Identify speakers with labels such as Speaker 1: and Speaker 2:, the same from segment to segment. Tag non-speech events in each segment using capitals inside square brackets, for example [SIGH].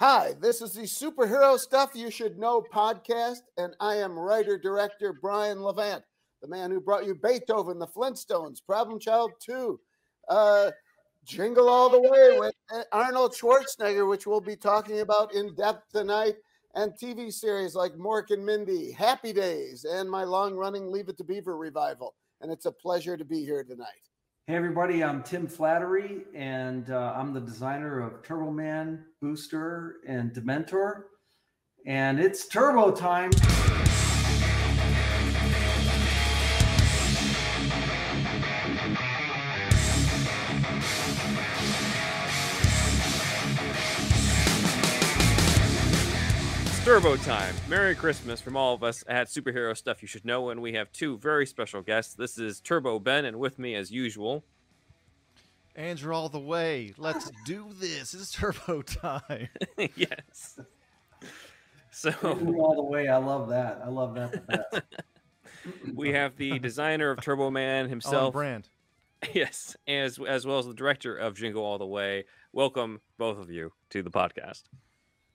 Speaker 1: Hi, this is the Superhero Stuff You Should Know podcast, and I am writer director Brian Levant, the man who brought you Beethoven, the Flintstones, Problem Child 2, uh, Jingle All the Way with uh, Arnold Schwarzenegger, which we'll be talking about in depth tonight, and TV series like Mork and Mindy, Happy Days, and my long running Leave It to Beaver revival. And it's a pleasure to be here tonight.
Speaker 2: Hey, everybody, I'm Tim Flattery, and uh, I'm the designer of Turbo Man, Booster, and Dementor. And it's turbo time.
Speaker 3: Turbo time. Merry Christmas from all of us at Superhero Stuff You Should Know. And we have two very special guests. This is Turbo Ben, and with me, as usual,
Speaker 4: Andrew all the way. Let's [LAUGHS] do this. It's turbo time. [LAUGHS]
Speaker 3: yes. So
Speaker 2: All the way. I love that. I love that. [LAUGHS]
Speaker 3: we have the designer of Turbo Man
Speaker 4: On
Speaker 3: himself.
Speaker 4: brand.
Speaker 3: Yes, as as well as the director of Jingle All the Way. Welcome both of you to the podcast.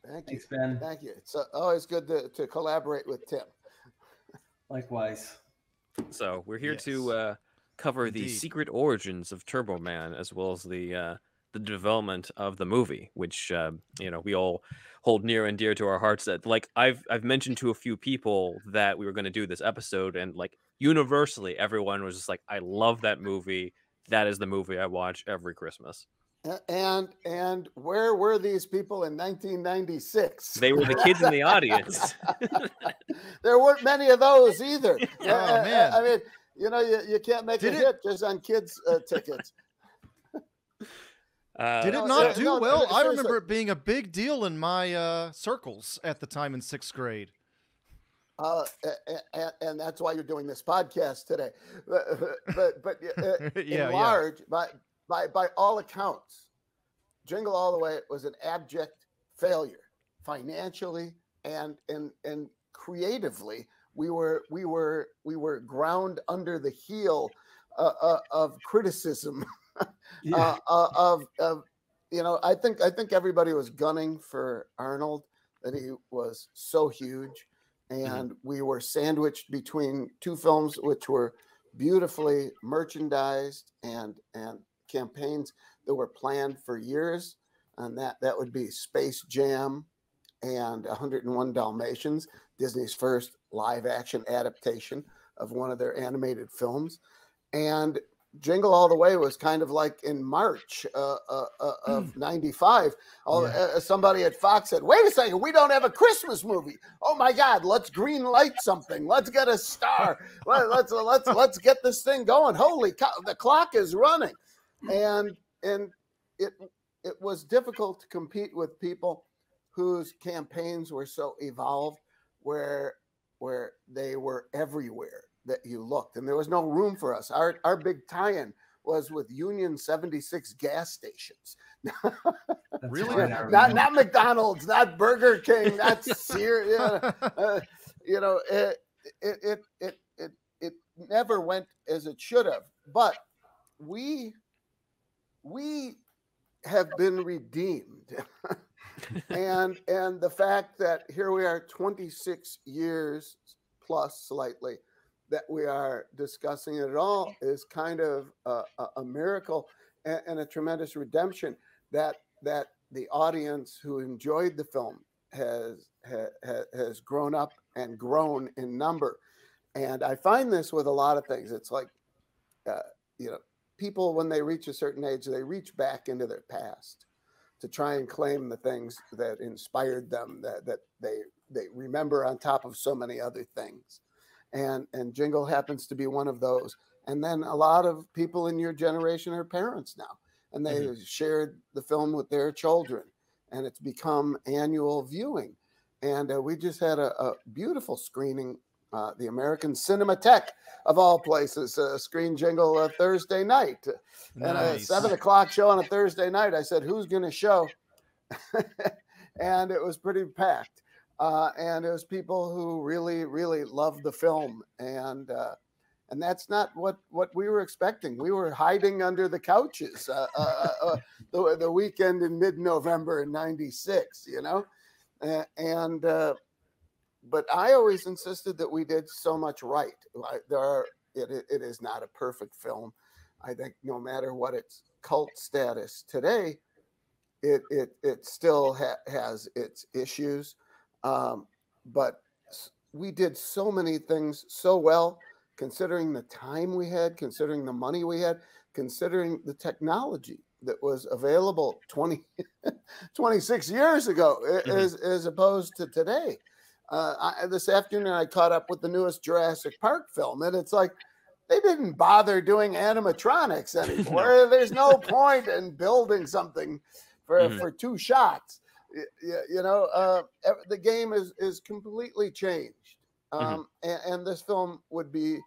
Speaker 1: Thank you.
Speaker 2: Ben.
Speaker 1: Thank you. It's uh, always good to, to collaborate with Tim.
Speaker 2: Likewise.
Speaker 3: So we're here to uh, cover the secret origins of Turbo Man, as well as the uh, the development of the movie, which uh, you know we all hold near and dear to our hearts. That like I've I've mentioned to a few people that we were going to do this episode, and like universally, everyone was just like, "I love that movie. That is the movie I watch every Christmas."
Speaker 1: A- And and where were these people in 1996?
Speaker 3: They were the kids in the audience. [LAUGHS]
Speaker 1: there weren't many of those either. [LAUGHS]
Speaker 4: Oh,
Speaker 1: Uh,
Speaker 4: man.
Speaker 1: I mean, you know, you, you can't make
Speaker 4: Did
Speaker 1: a
Speaker 4: it-
Speaker 1: hit just on kids' uh, tickets. [LAUGHS]
Speaker 3: Uh,
Speaker 4: Did it not
Speaker 1: yeah,
Speaker 4: do
Speaker 1: no,
Speaker 4: well? I remember it being a big deal in my uh, circles at the time in sixth grade.
Speaker 1: Uh, and, and that's why you're doing this podcast today. But but, but uh,
Speaker 4: Yeah,
Speaker 1: in
Speaker 4: yeah.
Speaker 1: large, by by all accounts, Jingle All the Way was an abject failure financially and and and creatively. We were we were we were ground under the heel uh, uh, of criticism [LAUGHS]
Speaker 2: Yeah.
Speaker 1: uh, uh, of of you know I think I think everybody was gunning for Arnold that he was so huge, and we were sandwiched between two films which were beautifully merchandised and and campaigns that were planned for years, and that that would be Space Jam and 101 Dalmatians, Disney's first live action adaptation of one of their animated films, and Jingle All the Way was kind of like in March uh, uh, uh, of '95. All,
Speaker 2: Yeah.
Speaker 1: uh, somebody at Fox said, "Wait a second, we don't have a Christmas movie. Oh my God, let's green light something. Let's get a star. [LAUGHS] Let, let's let's let's get this thing going. Holy cow, the clock is running!" And and it it was difficult to compete with people whose campaigns were so evolved, where where they were everywhere that you looked, and there was no room for us. Our our big tie-in was with Union 76 gas stations.
Speaker 4: Really?
Speaker 2: right, I
Speaker 1: not not McDonald's, not Burger King, not Sears. You know, uh, you know it, it it it it it never went as it should have. But we we have been redeemed. [LAUGHS] and and the fact that here we are 26 years plus slightly that we are discussing it at all is kind of a, a, a miracle and, and a tremendous redemption that that the audience who enjoyed the film has ha, has grown up and grown in number. And i find this with a lot of things. It's like uh, you know people when they reach a certain age they reach back into their past to try and claim the things that inspired them that, that they they remember on top of so many other things. And and jingle happens to be one of those. And then a lot of people in your generation are parents now and they shared the film with their children and it's become annual viewing. And uh, we just had a, a beautiful screening uh, the american cinematheque of all places uh, screen jingle uh, thursday night and a seven o'clock show on a Thursday night. I said, "Who's going to show?" [LAUGHS] and it was pretty packed. Uh, and it was people who really, really loved the film, and uh, and that's not what what we were expecting. We were hiding under the couches uh, uh, uh, the, the weekend in mid November in '96. You know, and uh, but I always insisted that we did so much right. There are it, it is not a perfect film. I think no matter what its cult status today, it it it still ha- has its issues. Um, but we did so many things so well, considering the time we had, considering the money we had, considering the technology that was available 20, [LAUGHS] 26 years ago, mm-hmm. as, as opposed to today. Uh, I, this afternoon, I caught up with the newest Jurassic Park film, and it's like they didn't bother doing animatronics [LAUGHS] anymore. There's no point in building something for mm-hmm. for two shots. You, you know, uh, the game is is completely changed, mm-hmm. um, mm-hmm. and, and, this film would be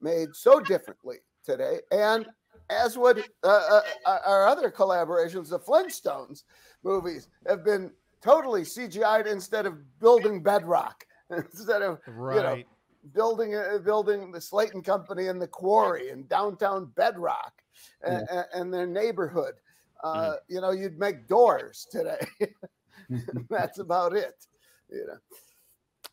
Speaker 1: made so differently today. And as would uh, uh, our other collaborations, the Flintstones movies have been totally CGI'd instead of building bedrock, [LAUGHS] instead of right. you know building uh, building the Slayton Company and the Quarry and downtown Bedrock and, mm. and their neighborhood. Uh, mm. You know, you'd make doors today. [LAUGHS] [LAUGHS] That's about it. You know.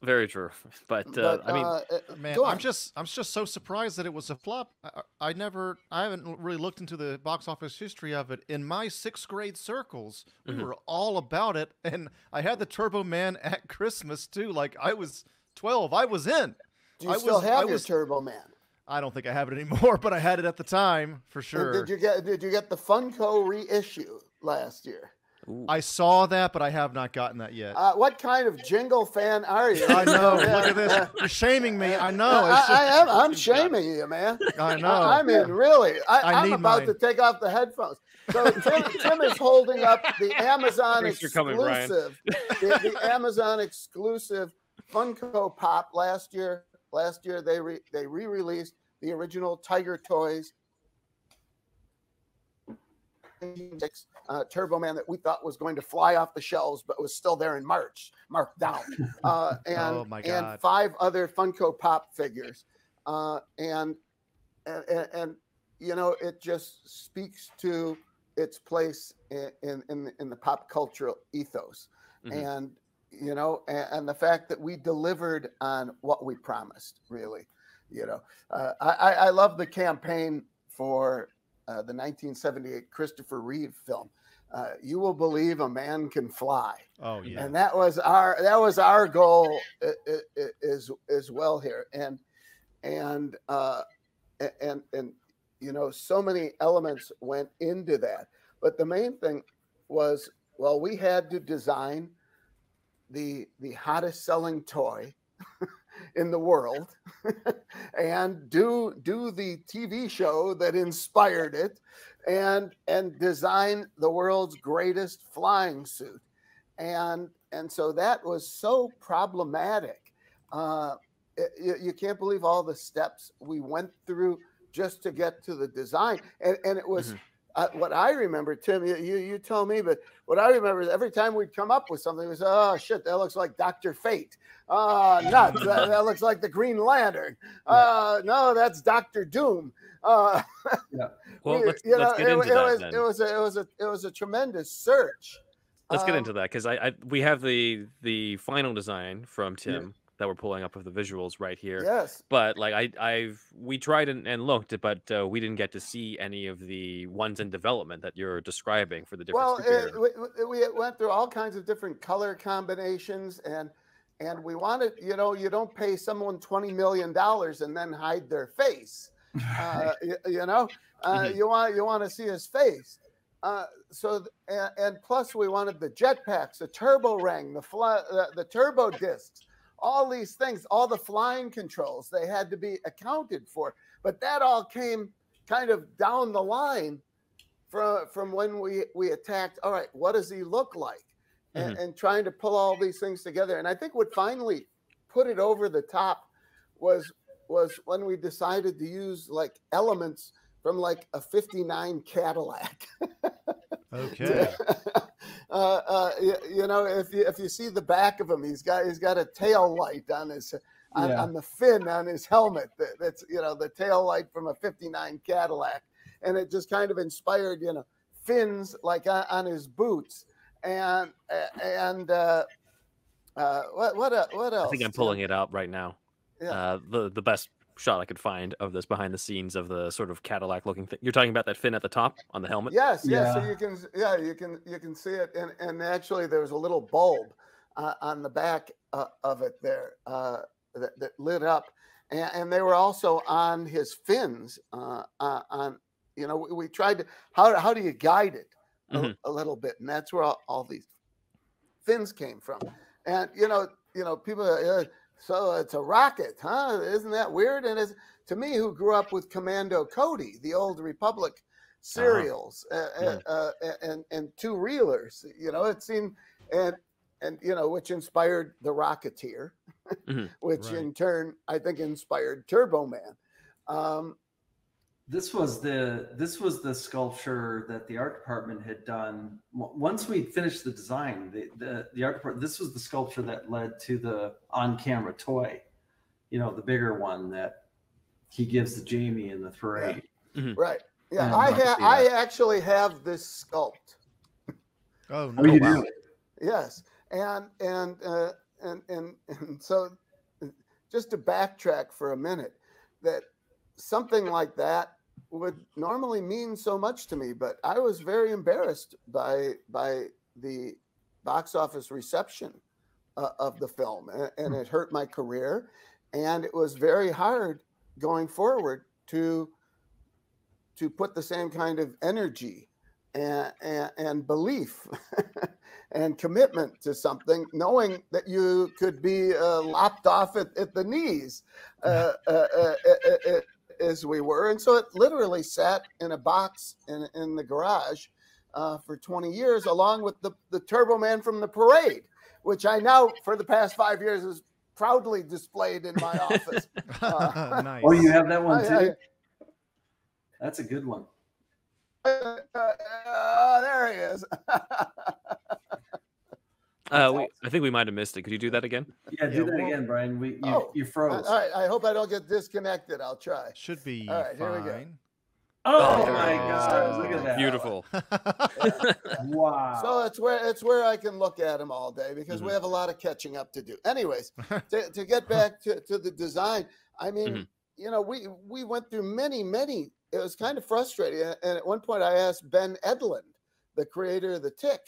Speaker 3: Very true, [LAUGHS] but, uh, but I mean, uh,
Speaker 4: uh man, I'm just I'm just so surprised that it was a flop. I, I, never, I haven't really looked into the box office history of it. In my sixth grade circles, we mm-hmm. were all about it, [LAUGHS] and I had the Turbo Man at Christmas too. Like I was 12, I was in.
Speaker 1: Do you I still was, have I your was, Turbo Man?
Speaker 4: I don't think I have it anymore, [LAUGHS] but I had it at the time for sure.
Speaker 1: And did you get Did you get the Funko reissue last year?
Speaker 4: Ooh. I saw that, but I have not gotten that yet.
Speaker 1: Uh, what kind of jingle fan are you?
Speaker 4: I know. [LAUGHS] Look at this. You're shaming me. I know.
Speaker 1: I, I, am. I'm shaming you, man.
Speaker 4: I know.
Speaker 1: I, mean, really. I, am about mine. to take off the headphones. So Tim, [LAUGHS] Tim is holding up the Amazon Thanks exclusive, coming, the, the Amazon exclusive Funko Pop last year Last year they re, they re-released the original Tiger Toys uh, Turbo Man that we thought was going to fly off the shelves, but was still there in March, marked down, [LAUGHS] uh, and oh and five other Funko Pop figures, uh, and, and and you know it just speaks to its place in in in the pop cultural ethos, mm-hmm. and you know, and, and, the fact that we delivered on what we promised, really, you know, uh, I, I love the campaign for uh, the 1978 Christopher Reeve film. Uh, you will believe a man can fly.
Speaker 4: Oh yeah,
Speaker 1: and that was our that was our goal as as well here, and and uh, and and you know so many elements went into that, but the main thing was well we had to design the the hottest selling toy [LAUGHS] in the world [LAUGHS] and do do the TV show that inspired it and and design the world's greatest flying suit. And and so that was so problematic. Uh, you, you can't believe all the steps we went through just to get to the design. And and it was mm-hmm uh, what I remember, Tim, you, you, you tell me, but what I remember is every time we'd come up with something, we say, "Oh shit, that looks like Doctor Fate." Oh, nuts! that, that, looks like the Green Lantern. [LAUGHS] Uh, no, that's Doctor Doom. Uh, [LAUGHS]
Speaker 3: yeah. Well, we, let's, let's get into
Speaker 1: it,
Speaker 3: that.
Speaker 1: was,
Speaker 3: then.
Speaker 1: it was a, it was a it was a tremendous search.
Speaker 3: Let's um, get into that because I, I, we have the the final design from Tim that we're pulling up of the visuals right here.
Speaker 1: Yes.
Speaker 3: But like I, I've we tried and, and looked, but uh, we didn't get to see any of the ones in development that you're describing for the different.
Speaker 1: Well, it, we, we went through all kinds of different color combinations, and and we wanted, you know, you don't pay someone twenty million dollars and then hide their face. [LAUGHS] Uh, you, you, know, uh, mm-hmm. you want you want to see his face. Uh, so and, and, plus we wanted the jetpacks, the turbo ring, the fly, the, the turbo discs all these things, all the flying controls, they had to be accounted for. But that all came kind of down the line from from when we we attacked. All right, what does he look like? Mm-hmm. And, and trying to pull all these things together. And I think what finally put it over the top was was when we decided to use like elements from like a 59 Cadillac. [LAUGHS]
Speaker 4: okay. [LAUGHS]
Speaker 1: uh, uh, you, you, know, if you if you see the back of him, he's got he's got a tail light on his on,
Speaker 2: Yeah.
Speaker 1: on the fin on his helmet. That, that's you know the tail light from a '59 Cadillac, and it just kind of inspired you know fins like on, on his boots, and and uh, uh, what what el- what else?
Speaker 3: I think I'm pulling it up right now.
Speaker 1: Yeah.
Speaker 3: Uh, the the best shot I could find of this behind the scenes of the sort of Cadillac looking thing. You're talking about that fin at the top on the helmet.
Speaker 1: Yes, yes. So you can, yeah, you can, you can see it, and and actually there was a little bulb uh, on the back uh, of it there uh, that, that lit up, and, and they were also on his fins. Uh, uh, on you know, we, we tried to how how do you guide it a,
Speaker 3: Mhm.
Speaker 1: a little bit, and that's where all, all these fins came from. And you know, you know, people. Uh, so it's a rocket, huh? Isn't that weird? And it's to me, who grew up with Commando Cody, the old Republic serials, uh, uh, uh, and and two reelers. You know, it seemed and and you know, which inspired the Rocketeer,
Speaker 3: Mhm. [LAUGHS]
Speaker 1: which
Speaker 4: Right.
Speaker 1: in turn I think inspired Turbo Man. Um,
Speaker 2: This was the this was the sculpture that the art department had done. Once we finished the design, the, the the art department. This was the sculpture that led to the on-camera toy. You know, the bigger one that he gives to Jamie in the parade.
Speaker 1: right? Yeah,
Speaker 2: Yeah,
Speaker 1: I
Speaker 3: I
Speaker 1: ha- I actually have this sculpt.
Speaker 4: Oh no!
Speaker 2: Oh,
Speaker 4: wow.
Speaker 1: Yes, and and uh, and and and so just to backtrack for a minute, that something like that would normally mean so much to me, but I was very embarrassed by by the box office reception uh, of the film, a- and it hurt my career, and it was very hard going forward to to put the same kind of energy and, and, and belief [LAUGHS] and commitment to something, knowing that you could be uh, lopped off at, at the knees, uh, uh, uh, uh, uh, as we were. And so it literally sat in a box in, in the garage uh, for 20 years, along with the, the Turbo Man from the parade, which I now, for the past five years, is proudly displayed in my office. [LAUGHS] Uh,
Speaker 4: nice. [LAUGHS]
Speaker 2: Oh, you have that one
Speaker 1: I-
Speaker 2: too.
Speaker 1: I-
Speaker 2: That's a good one.
Speaker 1: uh, uh, there he is. [LAUGHS]
Speaker 3: Uh, we, I think we might have missed it. Could you do that again?
Speaker 2: Yeah, do
Speaker 4: Yeah,
Speaker 2: that
Speaker 4: well-
Speaker 2: again, Brian. We you,
Speaker 1: Oh,
Speaker 2: you froze.
Speaker 1: right, I hope I don't get disconnected. I'll try.
Speaker 4: Should be
Speaker 1: All right, here we go.
Speaker 2: Oh,
Speaker 3: Oh,
Speaker 2: my God! Look at that.
Speaker 3: Beautiful. [LAUGHS]
Speaker 2: Wow. [LAUGHS]
Speaker 1: So it's where it's where I can look at them all day because we
Speaker 3: Mhm.
Speaker 1: have a lot of catching up to do. Anyways, [LAUGHS] to, to get back to, to the design, I mean,
Speaker 3: Mhm.
Speaker 1: you know, we we went through many, many. It was kind of frustrating. And at one point, I asked Ben Edlund, the creator of the Tick,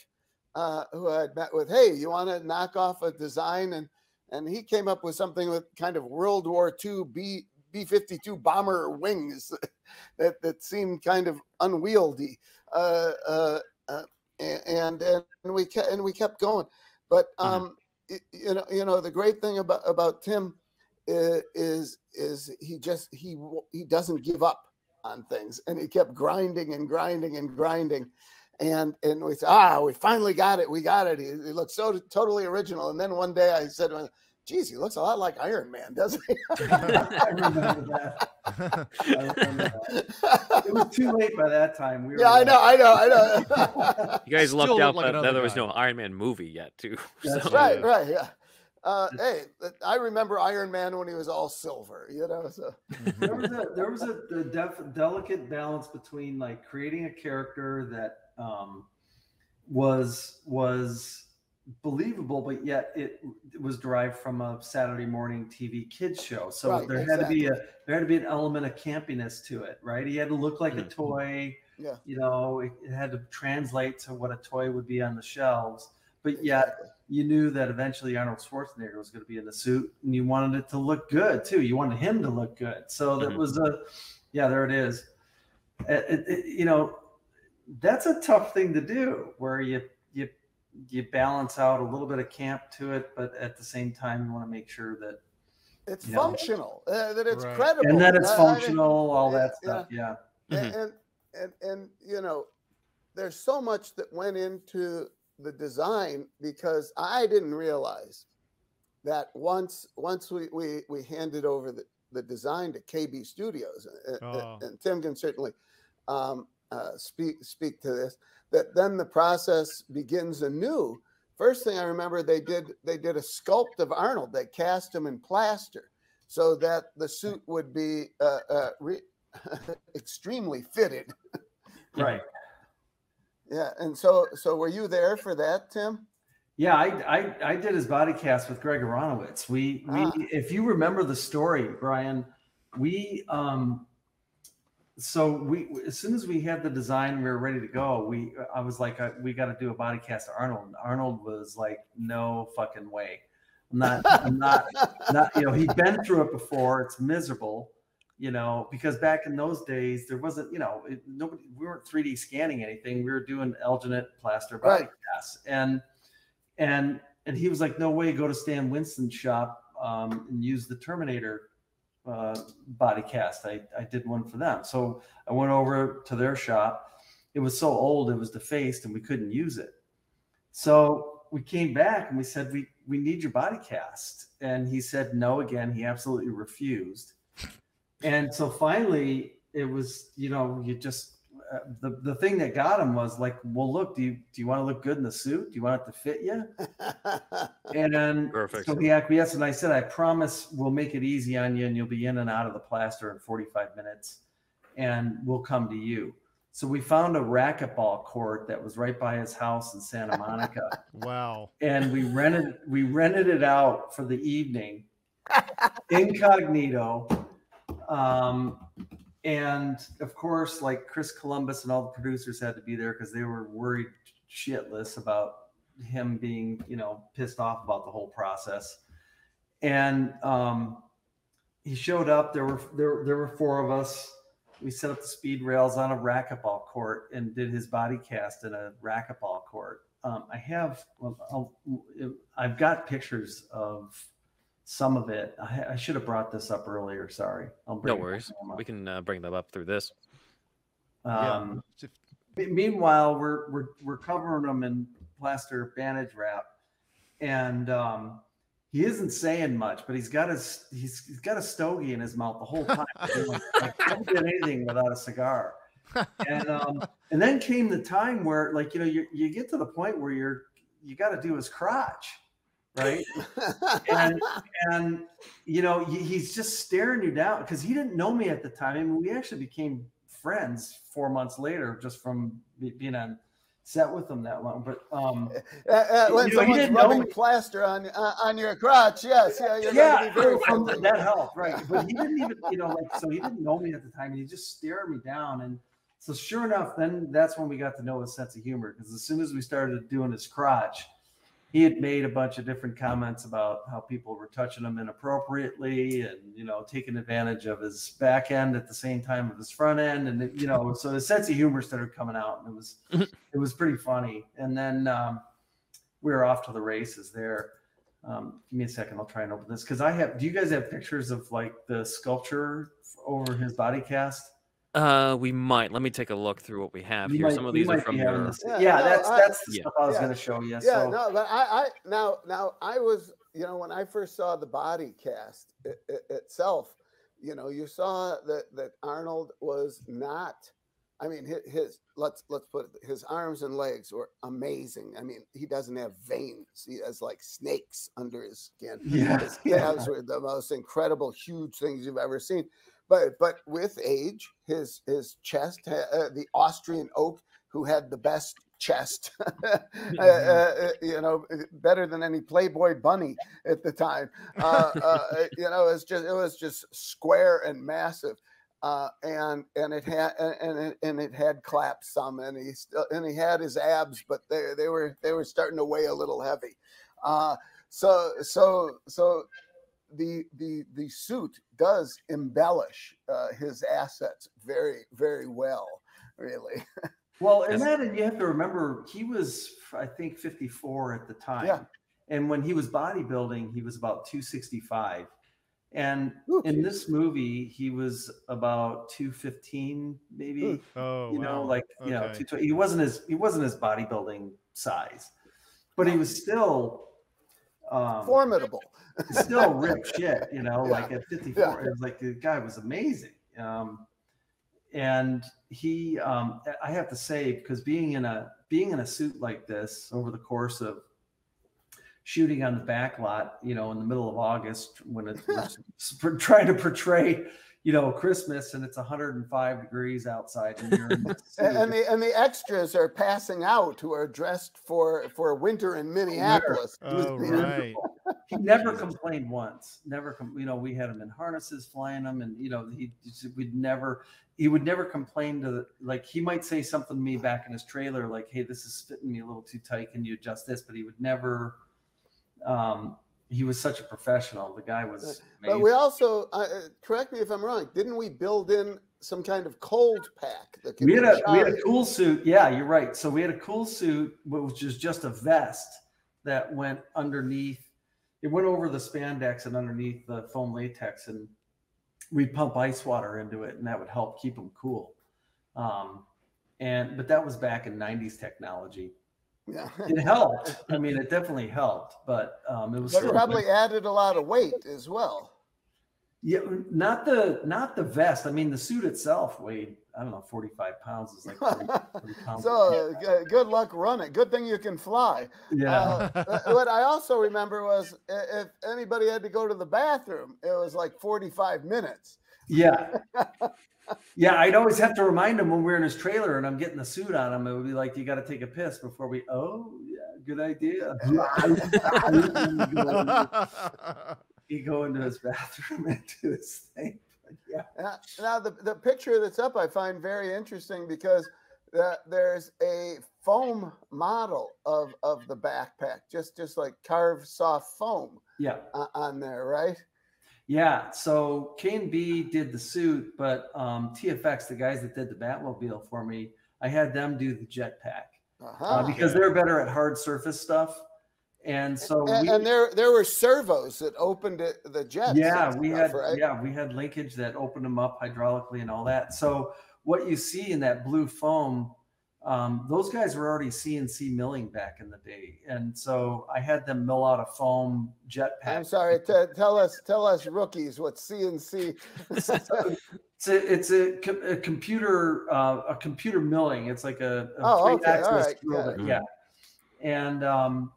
Speaker 1: uh, who I had met with, "Hey, you want to knock off a design?" And and he came up with something with kind of World War II B B fifty two bomber wings [LAUGHS] that that seemed kind of unwieldy. Uh, uh, uh, and and we kept and we kept going. But
Speaker 3: Mhm.
Speaker 1: um, y- you know, you know, the great thing about about Tim is is he just he he doesn't give up on things, and he kept grinding and grinding and grinding. And and we said, ah, we finally got it. We got it. He, he looks so totally original. And then one day I said, to "Geez, he looks a lot like Iron Man, doesn't he?" [LAUGHS]
Speaker 2: I remember that. I remember that. It was too late by that time. We were
Speaker 1: yeah, I know, I know, I know.
Speaker 3: You guys [LAUGHS] lucked out
Speaker 4: like
Speaker 3: that, that there was no Iron Man movie yet, too. [LAUGHS]
Speaker 2: That's
Speaker 3: So-
Speaker 1: right, right, yeah. Uh, hey, I remember Iron Man when he was all silver, you know. So
Speaker 2: there was a there was a, a def, delicate balance between like creating a character that um, was was believable, but yet it, it was derived from a Saturday morning TV kids show. So
Speaker 1: Right,
Speaker 2: there had to be a there had to be an element of campiness to it, right? He had to look like a
Speaker 3: Mhm.
Speaker 2: toy.
Speaker 1: Yeah.
Speaker 2: You know, it, it had to translate to what a toy would be on the shelves. But yet you knew that eventually Arnold Schwarzenegger was going to be in the suit, and you wanted it to look good too. You wanted him to look good, so that
Speaker 3: Mhm.
Speaker 2: was a, yeah, there it is. It- it- it- you know, that's a tough thing to do, where you you you balance out a little bit of camp to it, but at the same time, you want to make sure that
Speaker 1: it's
Speaker 2: Yeah.
Speaker 1: functional, uh, that it's
Speaker 4: Right.
Speaker 1: credible,
Speaker 2: and that it's
Speaker 1: Uh, I mean,
Speaker 2: functional, all
Speaker 1: yeah,
Speaker 2: that stuff. Yeah,
Speaker 3: Mhm.
Speaker 1: and, and and and you know there's so much that went into the design because i didn't realize that once once we we, we handed over the, the design to kb studios uh, uh,
Speaker 4: Oh.
Speaker 1: and tim can certainly um, uh, speak speak to this that then the process begins anew first thing i remember they did they did a sculpt of arnold they cast him in plaster so that the suit would be uh, uh, re- [LAUGHS] extremely fitted.
Speaker 2: Right.
Speaker 1: Yeah, and so so were you there for that, Tim?
Speaker 2: Yeah, I, I I did his body cast with Greg Aronowitz. We we
Speaker 1: Ah.
Speaker 2: if you remember the story, Brian, we um so we as soon as we had the design, we were ready to go. We I was like, uh, we got to do a body cast of Arnold. And arnold was like, no fucking way. I'm not. I'm not. Not. You know, he'd been through it before. It's miserable. You know, because back in those days, there wasn't. You know, it, nobody. We weren't 3D scanning anything. We were doing alginate plaster body
Speaker 1: Right.
Speaker 2: casts, and and and he was like, no way. Go to Stan Winston's shop um, and use the Terminator uh, body cast. I, I did one for them. So I went over to their shop. It was so old, it was defaced, and we couldn't use it. So we came back and we said, we, we need your body cast. And he said no again. He absolutely refused. And so finally, it was, you know, you just, the, the thing that got him was like, well, look, do you, do you want to look good in the suit? Do you want it to fit you? [LAUGHS] And then
Speaker 3: Perfect.
Speaker 2: so he acquiesced, and I said, I promise we'll make it easy on you, and you'll be in and out of the plaster in 45 minutes, and we'll come to you. So we found a racquetball court that was right by his house in Santa Monica, [LAUGHS]
Speaker 4: Wow.
Speaker 2: and we rented we rented it out for the evening, [LAUGHS] incognito. Um, and of course, like Chris Columbus and all the producers had to be there because they were worried shitless about him being, you know, pissed off about the whole process. And um, he showed up. There were there there were four of us. We set up the speed rails on a racquetball court and did his body cast in a racquetball court. Um, I have, well, I'll, I've got pictures of some of it. I, I should have brought this up earlier. Sorry. I'll
Speaker 3: No
Speaker 2: bring it
Speaker 3: worries. We can uh, bring them up through this.
Speaker 2: Um,
Speaker 4: If-
Speaker 2: Me- Meanwhile, we're we're we're covering them in plaster bandage wrap, and um, he isn't saying much, but he's got his he's, he's got a stogie in his mouth the whole time. [LAUGHS] like, like, don't get anything without a cigar. [LAUGHS] And um, and then came the time where like you know you you get to the point where you're you got to do his crotch, right? [LAUGHS] and and you know he's just staring you down because he didn't know me at the time. I mean, we actually became friends four months later just from being on set with him that long. But um, [LAUGHS]
Speaker 1: Uh, uh, when
Speaker 2: You know, he
Speaker 1: someone's
Speaker 2: didn't know
Speaker 1: rubbing
Speaker 2: me.
Speaker 1: plaster on uh, on your crotch, yes, yeah, you're
Speaker 2: yeah,
Speaker 1: very [LAUGHS]
Speaker 2: from- that helped, right? But he didn't even, you know, like so he didn't know me at the time, and he just stared me down. And so, sure enough, then that's when we got to know his sense of humor because as soon as we started doing his crotch, he had made a bunch of different comments about how people were touching him inappropriately and you know taking advantage of his back end at the same time of his front end and you know so his sense of humor started coming out and it was [LAUGHS] it was pretty funny. And then um, we were off to the races there. Um, give me a second. I'll try and open this because i have do you guys have pictures of like the sculpture over his body cast
Speaker 3: Uh, we might. Let me take a look through what we have
Speaker 2: You
Speaker 3: here.
Speaker 2: might-
Speaker 3: Some of these are from
Speaker 2: be
Speaker 3: your.
Speaker 2: this-
Speaker 1: Yeah,
Speaker 2: yeah,
Speaker 1: no,
Speaker 2: that's
Speaker 1: I-
Speaker 2: that's the
Speaker 3: Yeah.
Speaker 2: stuff i was
Speaker 1: Yeah.
Speaker 2: going to show you
Speaker 1: yeah,
Speaker 2: so
Speaker 1: no, but I, I now now I was, you know, when I first saw the body cast i i itself, you know, you saw that that Arnold was not. I mean, his, his let's let's put it, his arms and legs were amazing. I mean, he doesn't have veins; he has like snakes under his skin.
Speaker 2: yeah,
Speaker 1: His [LAUGHS]
Speaker 2: yeah.
Speaker 1: calves were the most incredible, huge things you've ever seen. But but with age, his his chest, uh, the Austrian oak, who had the best chest, [LAUGHS] uh, uh, you know, uh, better than any Playboy bunny at the time. Uh, uh, [LAUGHS] you know, it's just it was just square and massive. Uh, and and it had and and it, and it had claps some, and he still and he had his abs, but they they were they were starting to weigh a little heavy. Uh, so so so the the the suit does embellish uh, his assets very very well really [LAUGHS]
Speaker 2: Well, and
Speaker 3: Yes.
Speaker 2: then you have to remember he was, I think, 54 at the time.
Speaker 1: Yeah.
Speaker 2: And when he was bodybuilding, he was about 265. And
Speaker 1: Ooh,
Speaker 2: in
Speaker 1: geez.
Speaker 2: this movie, he was about 215, maybe.
Speaker 1: Ooh.
Speaker 4: Oh,
Speaker 2: you know,
Speaker 4: wow.
Speaker 2: like you know,
Speaker 4: Okay.
Speaker 2: 220 he wasn't his he wasn't his bodybuilding size, but he was still um,
Speaker 1: formidable
Speaker 2: still rip [LAUGHS] shit, you know,
Speaker 1: Yeah.
Speaker 2: like at 54.
Speaker 1: Yeah.
Speaker 2: It was like the guy was amazing. Um, and he, um, I have to say, because being in a being in a suit like this over the course of shooting on the back lot, you know, in the middle of August when it's [LAUGHS] trying to portray, you know, Christmas and it's 105 degrees outside and you're in [LAUGHS] the
Speaker 1: And, and the and the extras are passing out who are dressed for for winter in Minneapolis. [LAUGHS]
Speaker 4: Oh, right.
Speaker 2: he never complained once. Never, com- you know, we had him in harnesses flying them, and you know, he we'd never, he would never complain to the, like he might say something to me back in his trailer, like, "Hey, this is fitting me a little too tight. Can you adjust this?" But he would never. Um, he was such a professional. The guy was.
Speaker 1: But we also uh, correct me if I'm wrong. Didn't we build in some kind of cold pack that can
Speaker 2: we had a we had a cool suit. Yeah, you're right. So we had a cool suit, which is just a vest that went underneath. It went over the spandex and underneath the foam latex, and we'd pump ice water into it, and that would help keep them cool. Um, and but that was back in '90s technology.
Speaker 1: Yeah. [LAUGHS]
Speaker 2: It helped. I mean, it definitely helped, but um, it was
Speaker 1: probably added a lot of weight as well.
Speaker 2: yeah, not the not the vest. I mean, the suit itself weighed I don't know 45 pounds. Is like 30, 40 [LAUGHS] pounds.
Speaker 1: so uh, good luck running. Good thing you can fly.
Speaker 2: yeah.
Speaker 1: Uh, [LAUGHS] what I also remember was if anybody had to go to the bathroom, it was like 45 minutes.
Speaker 2: Yeah. Yeah, I'd always have to remind him when we are in his trailer and I'm getting the suit on him. It would be like, you got to take a piss before we, oh, yeah, good idea. [LAUGHS] He'd go into his bathroom [LAUGHS] and do his thing. But yeah.
Speaker 1: Now, now the, the picture that's up I find very interesting because uh, there's a foam model of, of the backpack, just just like carved soft foam
Speaker 2: Yeah.
Speaker 1: uh, on there, right?
Speaker 2: Yeah. So K and B did the suit, but um, TFX, the guys that did the Batmobile for me, I had them do the jetpack
Speaker 1: Uh-huh.
Speaker 2: uh, because they're better at hard surface stuff. And so
Speaker 1: and,
Speaker 2: we,
Speaker 1: and there there were servos that opened it, the jets.
Speaker 2: yeah we
Speaker 1: stuff,
Speaker 2: had
Speaker 1: right?
Speaker 2: yeah we had linkage that opened them up hydraulically and all that so what you see in that blue foam um, those guys were already cnc milling back in the day and so i had them mill out a foam jetpack
Speaker 1: I'm sorry. T- tell us tell us rookies what CNC. [LAUGHS] [LAUGHS]
Speaker 2: it's a, it's a, a computer uh, a computer milling it's like a, a
Speaker 1: Oh, okay, all right,
Speaker 2: drill
Speaker 1: yeah.
Speaker 2: yeah and um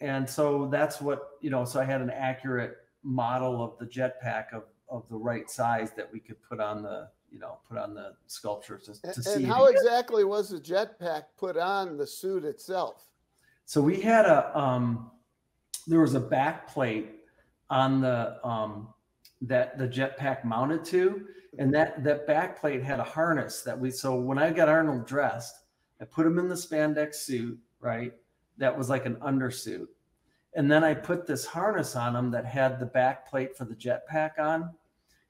Speaker 2: and so that's what you know so i had an accurate model of the jetpack of of the right size that we could put on the you know put on the sculpture to, to
Speaker 1: And,
Speaker 2: see
Speaker 1: and how
Speaker 2: it-
Speaker 1: exactly was the jetpack put on the suit itself?
Speaker 2: So we had a um, there was a back plate on the um, that the jetpack mounted to, and that that back plate had a harness that we. So when I got Arnold dressed, I put him in the spandex suit, right? That was like an undersuit, and then I put this harness on him that had the back plate for the jetpack on,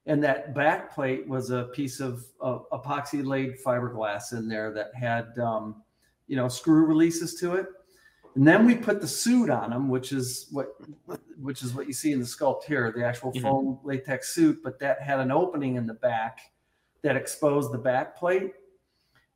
Speaker 2: and that back plate was a piece of uh, epoxy laid fiberglass in there that had um, you know screw releases to it and then we put the suit on them which is what which is what you see in the sculpt here, the actual
Speaker 3: Mhm.
Speaker 2: foam latex suit, but that had an opening in the back that exposed the back plate.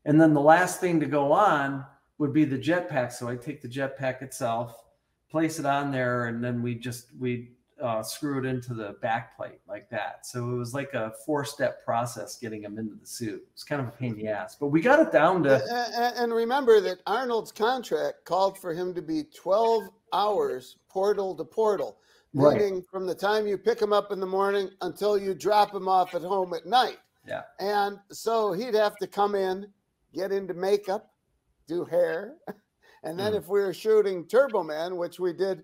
Speaker 2: And then the last thing to go on would be the jetpack. So I take the jetpack itself, place it on there, and then we just we uh, screw it into the back plate like that. So it was like a four step process getting him into the suit. It's kind of a pain in the ass, but we got it down to
Speaker 1: And remember that Arnold's contract called for him to be 12 hours portal to portal,
Speaker 2: Right.
Speaker 1: meaning from the time you pick him up in the morning until you drop him off at home at night.
Speaker 2: Yeah.
Speaker 1: And so he'd have to come in, get into makeup, do hair. [LAUGHS] And then
Speaker 3: Mhm.
Speaker 1: if we were shooting Turbo Man, which we did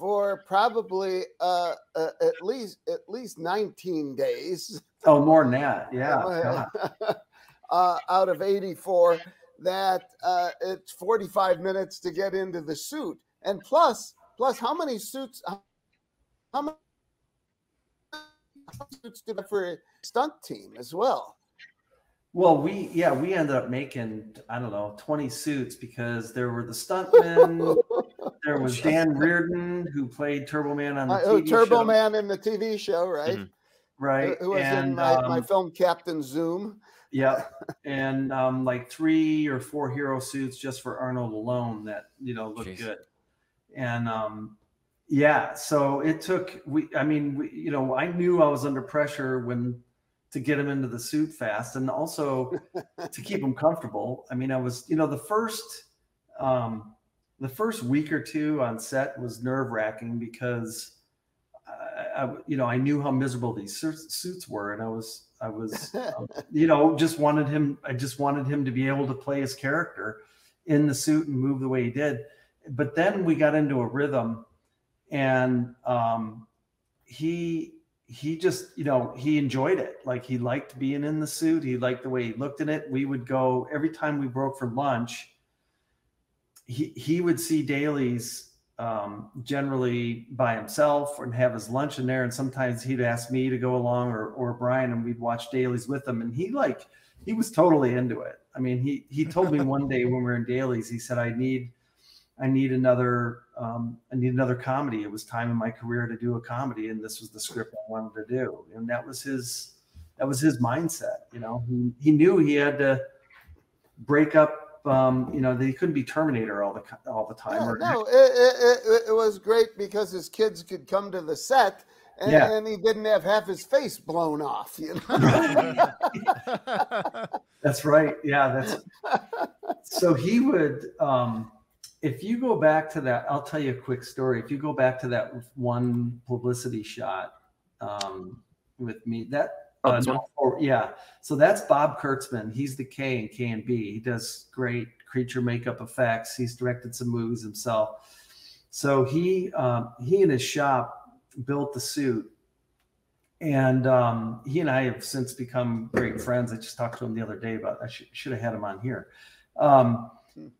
Speaker 1: for probably uh, uh, at least at least 19 days,
Speaker 2: oh more than that. [LAUGHS] Yeah.
Speaker 1: Uh, out of 84 that uh, it's 45 minutes to get into the suit and plus plus how many suits how many suits did for a stunt team as well
Speaker 2: Well, we yeah we ended up making I don't know twenty suits because there were the stuntmen. [LAUGHS] there was Dan Reardon who played Turbo Man on the
Speaker 1: Uh, oh,
Speaker 2: TV
Speaker 1: turbo
Speaker 2: show,
Speaker 1: man in the tv show right
Speaker 3: Mhm.
Speaker 2: right?
Speaker 1: who was in
Speaker 2: and
Speaker 1: my, my
Speaker 2: um,
Speaker 1: film captain zoom
Speaker 2: yeah, [LAUGHS] and um, like three or four hero suits just for Arnold alone that you know looked
Speaker 3: Jeez.
Speaker 2: good, and um, yeah, so it took we. I mean, we, you know, I knew I was under pressure when to get him into the suit fast, and also [LAUGHS] to keep him comfortable. I mean, I was, you know, the first um, the first week or two on set was nerve wracking because I, I, you know, I knew how miserable these suits were, and I was, I was, um, [LAUGHS] you know, just wanted him. I just wanted him to be able to play his character in the suit and move the way he did. But then we got into a rhythm, and um, he he just you know he enjoyed it like he liked being in the suit he liked the way he looked in it we would go every time we broke for lunch he he would see dailies um, generally by himself and have his lunch in there. And sometimes he'd ask me to go along or, or Brian and we'd watch dailies with him. And he like, he was totally into it. I mean, he, he told me one day when we were in dailies, he said, I need, I need another, um, I need another comedy. It was time in my career to do a comedy. And this was the script I wanted to do. And that was his, that was his mindset. You know, he, he knew he had to break up um, you know, they couldn't be Terminator all the all the time.
Speaker 1: Yeah, no, it, it, it, was great because his kids could come to the set. And, yeah. and he didn't have half his face blown off, you know. [LAUGHS]
Speaker 2: that's right. Yeah, that's so he would um if you go back to that, I'll tell you a quick story. If you go back to that one publicity shot um, with me, that Oh, uh, no, yeah. So that's Bob Kurtzman. He's the K in K and B. He does great creature makeup effects. He's directed some movies himself. So he um, he and his shop built the suit, and um, he and I have since become great friends. I just talked to him the other day about. I should, should have had him on here. Um,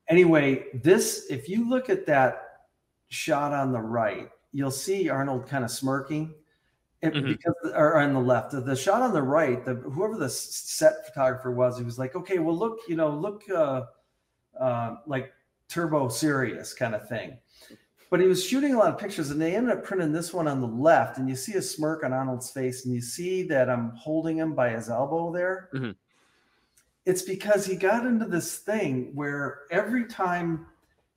Speaker 2: anyway, this if you look at that shot on the right, you'll see Arnold kind of smirking mm-hmm. because or on the left, the, the, shot on the right, the whoever the set photographer was, he was like, okay, well, look, you know, look uh, uh, like turbo serious kind of thing. But he was shooting a lot of pictures, and they ended up printing this one on the left, and you see a smirk on Arnold's face, and you see that I'm holding him by his elbow there. Mm-hmm. It's because he got into this thing where every time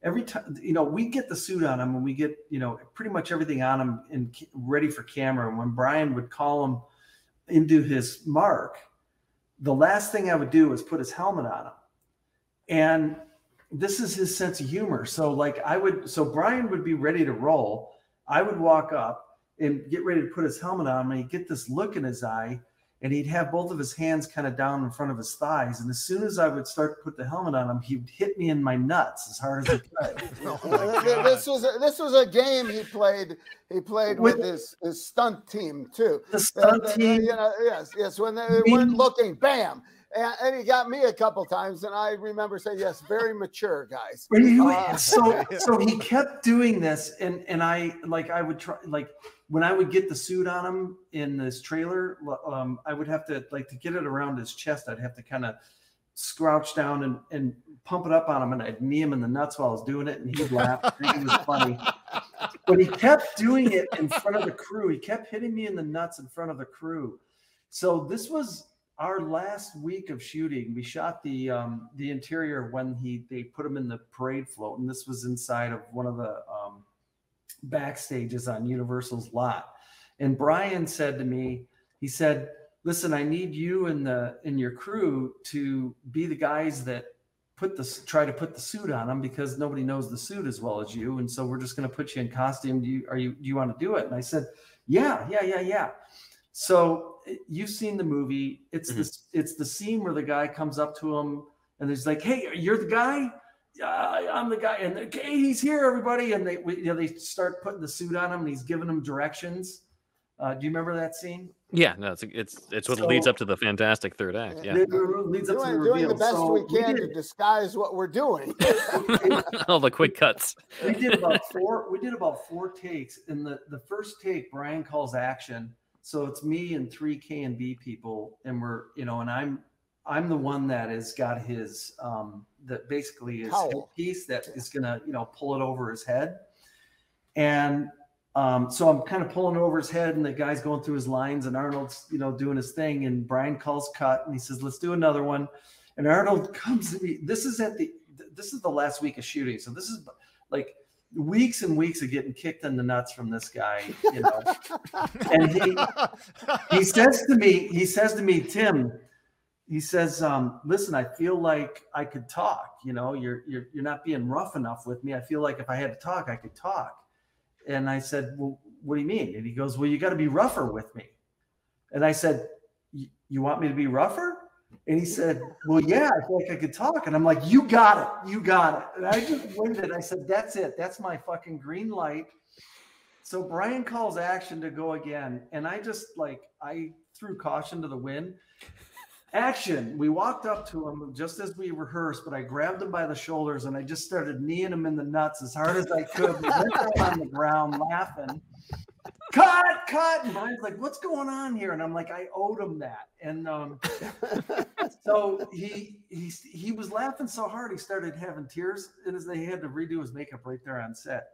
Speaker 2: every time you know we get the suit on him and we get you know pretty much everything on him and ready for camera. And when brian would call him into his mark the last thing i would do is put his helmet on him and this is his sense of humor. So like i would so brian would be ready to roll. I would walk up and get ready to put his helmet on him and he'd get this look in his eye and he'd have both of his hands kind of down in front of his thighs. And as soon as I would start to put the helmet on him, he'd hit me in my nuts as hard as he could. [LAUGHS]
Speaker 1: oh this was a, this was a game he played. He played with, with his, his stunt team too.
Speaker 2: The stunt team,
Speaker 1: you know, yes, yes. When they weren't looking, bam. And, and, he got me a couple times, and I remember saying, "Yes, very mature guys."
Speaker 2: Uh, so, [LAUGHS] so he kept doing this, and and I like I would try like when I would get the suit on him in this trailer, um, I would have to like to get it around his chest. I'd have to kind of scrouch down and, and pump it up on him, and I'd knee him in the nuts while I was doing it, and he'd laugh. it was funny, [LAUGHS] but he kept doing it in front of the crew. He kept hitting me in the nuts in front of the crew. So this was our last week of shooting. We shot the um, the interior when he they put him in the parade float, and this was inside of one of the um, backstages on Universal's lot. And Brian said to me, he said, "Listen, I need you and the in your crew to be the guys that put the try to put the suit on them because nobody knows the suit as well as you, and so we're just going to put you in costume. Do you are you do you want to do it?" And I said, "Yeah, yeah, yeah, yeah." So you've seen the movie. It's mm-hmm. this. It's the scene where the guy comes up to him and there's like, "Hey, you're the guy." Uh, I'm the guy, and okay, he's here, everybody. And they, we, you know, they start putting the suit on him, and he's giving them directions. Uh, do you remember that scene?
Speaker 3: Yeah, no, it's it's it's what so, leads up to the fantastic third act. Yeah, it
Speaker 1: leads up doing, to the doing the best so we can we to disguise what we're doing. [LAUGHS]
Speaker 3: All the quick cuts.
Speaker 2: We did about four. We did about four takes. In the the first take, Brian calls action. So it's me and three K and B people, and we're you know, and I'm I'm the one that has got his um that basically his piece that is gonna you know pull it over his head, and um, so I'm kind of pulling over his head, and the guy's going through his lines, and Arnold's you know doing his thing, and Brian calls cut, and he says, "Let's do another one," and Arnold comes to me. This is at the this is the last week of shooting, so this is like weeks and weeks of getting kicked in the nuts from this guy, you know. [LAUGHS] and he he says to me, he says to me, Tim, he says, um, "Listen, I feel like I could talk. You know, you're you're you're not being rough enough with me. I feel like if I had to talk, I could talk." And I said, "Well, what do you mean?" And he goes, "Well, you got to be rougher with me." And I said, "You want me to be rougher?" And he said, Well, yeah, I feel like I could talk. And I'm like, You got it. You got it. And I just. It. I said, That's it. That's my fucking green light. So Brian calls action to go again. And I just like, I threw caution to the wind. Action. We walked up to him just as we rehearsed, but I grabbed him by the shoulders and I just started kneeing him in the nuts as hard as I could. We went on the ground laughing cut, cut. And Brian's like, what's going on here? And I'm like, I owed him that. And um, [LAUGHS] so he he he was laughing so hard he started having tears and as they had to redo his makeup right there on set.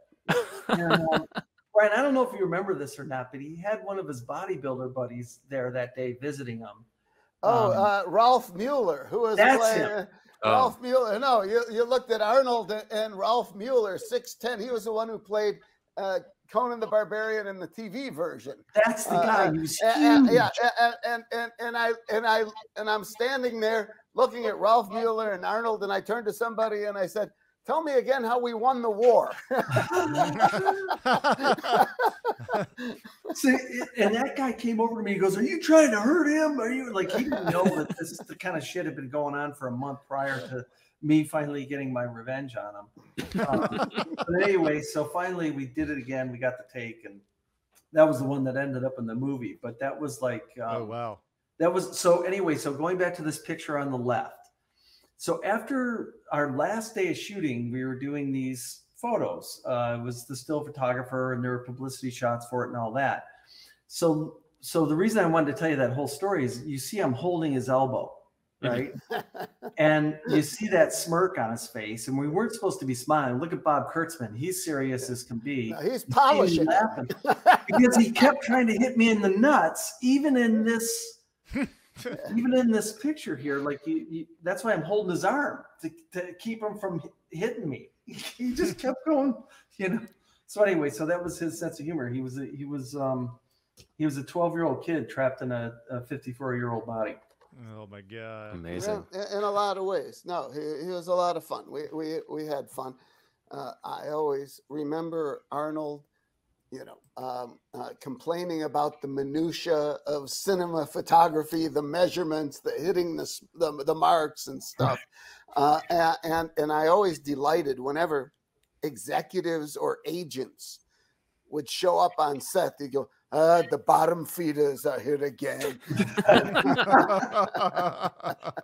Speaker 2: And, um, Brian, I don't know if you remember this or not, but he had one of his bodybuilder buddies there that day visiting him.
Speaker 1: Oh,
Speaker 2: Um,
Speaker 1: uh, Ralf Moeller, who was
Speaker 2: that's
Speaker 1: playing,
Speaker 2: him.
Speaker 1: uh,
Speaker 3: Oh.
Speaker 1: Ralf Moeller. No, you, you looked at Arnold and- and Ralf Moeller, 6'10. He was the one who played uh, Conan the Barbarian in the TV version.
Speaker 2: That's the
Speaker 1: Uh,
Speaker 2: guy.
Speaker 1: uh,
Speaker 2: He was
Speaker 1: And, and-
Speaker 2: huge.
Speaker 1: yeah, and, and and and I and I and I'm standing there looking at Ralf Moeller and Arnold, and I turned to somebody and I said, "Tell me again how we won the war." [LAUGHS]
Speaker 2: See, and that guy came over to me. He goes, "Are you trying to hurt him? Are you like he didn't know that this is the kind of shit had been going on for a month prior to me finally getting my revenge on him." Um, but anyway, so finally we did it again. We got the take, and that was the one that ended up in the movie. But that was like, um,
Speaker 4: oh wow.
Speaker 2: that was so anyway so going back to this picture on the left so after our last day of shooting we were doing these photos. Uh, it was the still photographer and there were publicity shots for it and all that. So so the reason i wanted to tell you that whole story is you see i'm holding his elbow right? [LAUGHS] And you see that smirk on his face and we weren't supposed to be smiling. Look at bob kurtzman. He's serious as can be.
Speaker 1: He's polishing.
Speaker 2: laughing [LAUGHS] because he kept trying to hit me in the nuts, even in this, even in this picture here. Like you, you that's why I'm holding his arm to, to keep him from hitting me. [LAUGHS] He just kept going, you know. So anyway, so that was his sense of humor. He was a, he was um he was a 12 year old kid trapped in a 54 year old body.
Speaker 4: Oh my god.
Speaker 3: Amazing.
Speaker 1: Yeah, in- in a lot of ways. No, he, he was a lot of fun. We we we had fun. Uh, I always remember Arnold, you know, um, uh, complaining about the minutia of cinema photography, the measurements, the hitting the the, the marks and stuff. [LAUGHS] Uh, a- and and I always delighted whenever executives or agents would show up on set. They go, uh, "The bottom feeders are here again." [LAUGHS]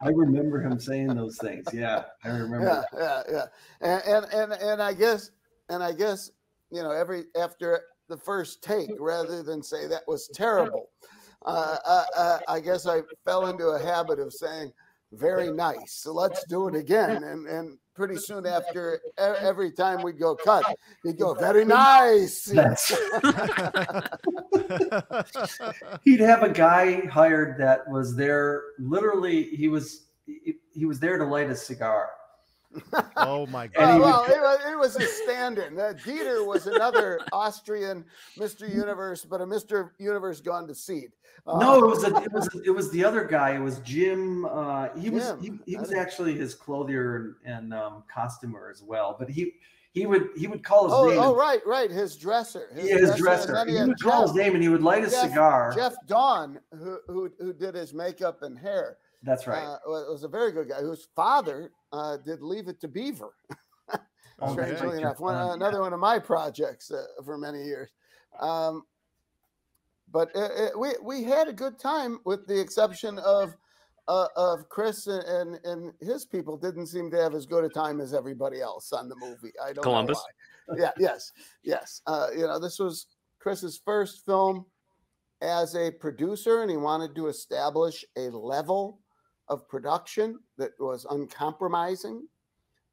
Speaker 2: I remember him saying those things. Yeah, I remember.
Speaker 1: yeah, yeah, yeah. And, and and and I guess and I guess you know every after the first take, rather than say that was terrible, uh, uh, uh, I guess I fell into a habit of saying very nice. So let's do it again. And and pretty soon after, every time we'd go cut, he'd go very nice.
Speaker 2: That's [LAUGHS] [LAUGHS] he'd have a guy hired that was there literally he was he, he was there to light a cigar
Speaker 4: oh my [LAUGHS]
Speaker 2: And he
Speaker 4: god.
Speaker 2: would
Speaker 1: well, it was, it was a stand-in. Uh, Dieter was another [LAUGHS] Austrian Mr. Universe, but a Mr. Universe gone to seed. Uh,
Speaker 2: no it was a, it was it was the other guy it was jim uh he was he,
Speaker 1: Jim.
Speaker 2: he
Speaker 1: I
Speaker 2: was actually his clothier and, and um costumer as well but he he would he would call his
Speaker 1: Oh,
Speaker 2: name
Speaker 1: oh,
Speaker 2: and-
Speaker 1: right, right. His dresser.
Speaker 2: yeah, his
Speaker 1: and
Speaker 2: dresser
Speaker 1: then
Speaker 2: he
Speaker 1: had
Speaker 2: would call his name and he would light a
Speaker 1: Jeff-
Speaker 2: cigar
Speaker 1: Jeff Dawn, who, who who did his makeup and hair,
Speaker 2: that's right
Speaker 1: uh, was a very good guy. Whose father uh, did Leave It to Beaver. [LAUGHS]
Speaker 4: Okay.
Speaker 1: Strangely
Speaker 2: Like
Speaker 1: enough,
Speaker 2: your
Speaker 1: one,
Speaker 2: son, yeah.
Speaker 1: another one of my projects uh, for many years. Um, but uh, uh, we we had a good time, with the exception of uh, of Chris and, and and his people didn't seem to have as good a time as everybody else on the movie. I don't
Speaker 3: Columbus?
Speaker 1: know why. Yeah. Yes. Yes. Uh, you know, this was Chris's first film as a producer, and he wanted to establish a level of production that was uncompromising.